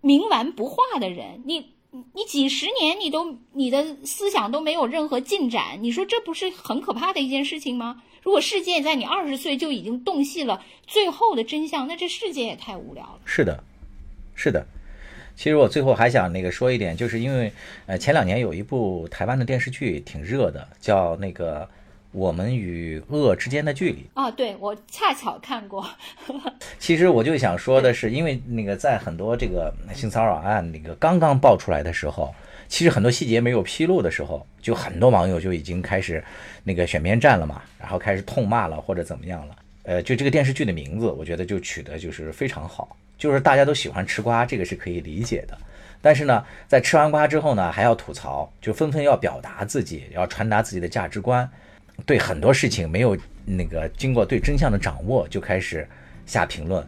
冥顽不化的人，你你几十年你都你的思想都没有任何进展，你说这不是很可怕的一件事情吗？如果世界在你二十岁就已经洞悉了最后的真相，那这世界也太无聊了。是的，是的。其实我最后还想那个说一点，就是因为呃前两年有一部台湾的电视剧挺热的，叫那个《我们与恶之间的距离》。啊，对我恰巧看过。其实我就想说的是，因为那个在很多这个性骚扰案那个刚刚爆出来的时候，其实很多细节没有披露的时候，就很多网友就已经开始那个选边站了嘛，然后开始痛骂了或者怎么样了。呃，就这个电视剧的名字，我觉得就取得就是非常好。就是大家都喜欢吃瓜，这个是可以理解的。但是呢，在吃完瓜之后呢，还要吐槽，就纷纷要表达自己，要传达自己的价值观。对很多事情没有那个经过对真相的掌握，就开始下评论，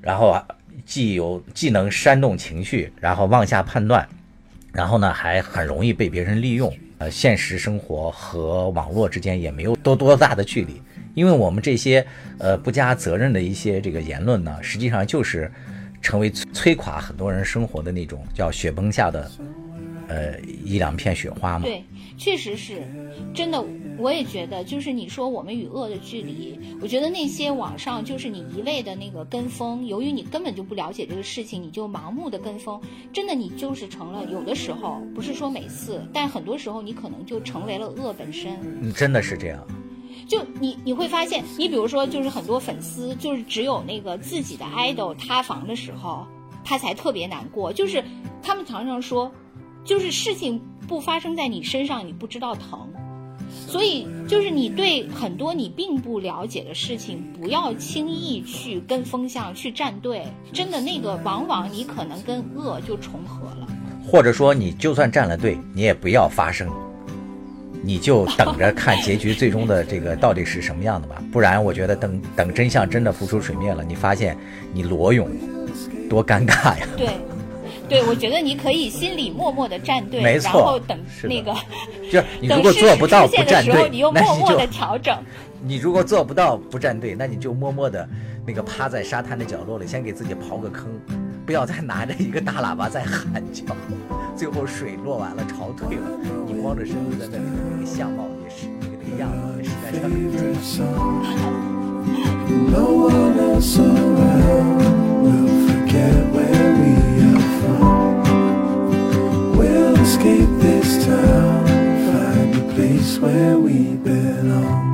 然后啊，既有既能煽动情绪，然后妄下判断，然后呢，还很容易被别人利用。呃，现实生活和网络之间也没有多多大的距离。因为我们这些呃不加责任的一些这个言论呢，实际上就是成为摧垮很多人生活的那种叫雪崩下的呃一两片雪花嘛。对，确实是，真的，我也觉得，就是你说我们与恶的距离，我觉得那些网上就是你一味的那个跟风，由于你根本就不了解这个事情，你就盲目的跟风，真的你就是成了有的时候不是说每次，但很多时候你可能就成为了恶本身。你，真的是这样。就你你会发现，你比如说，就是很多粉丝，就是只有那个自己的 idol 塌房的时候，他才特别难过。就是他们常常说，就是事情不发生在你身上，你不知道疼。所以，就是你对很多你并不了解的事情，不要轻易去跟风向去站队。真的，那个往往你可能跟恶就重合了。或者说，你就算站了队，你也不要发声。你就等着看结局最终的这个到底是什么样的吧，不然我觉得等等真相真的浮出水面了，你发现你裸泳，多尴尬呀！对，对，我觉得你可以心里默默的站队，没错，然后等那个，就是你如果做不到不站队，你又默默的调整。你如果做不到不站队，那你就默默的那个趴在沙滩的角落里，先给自己刨个坑，不要再拿着一个大喇叭在喊叫。最后水落完了，潮退了，你光着身子在那里，那个相貌也是，那个那个样子也实在是很。We'll escape this town, find a place where we belong.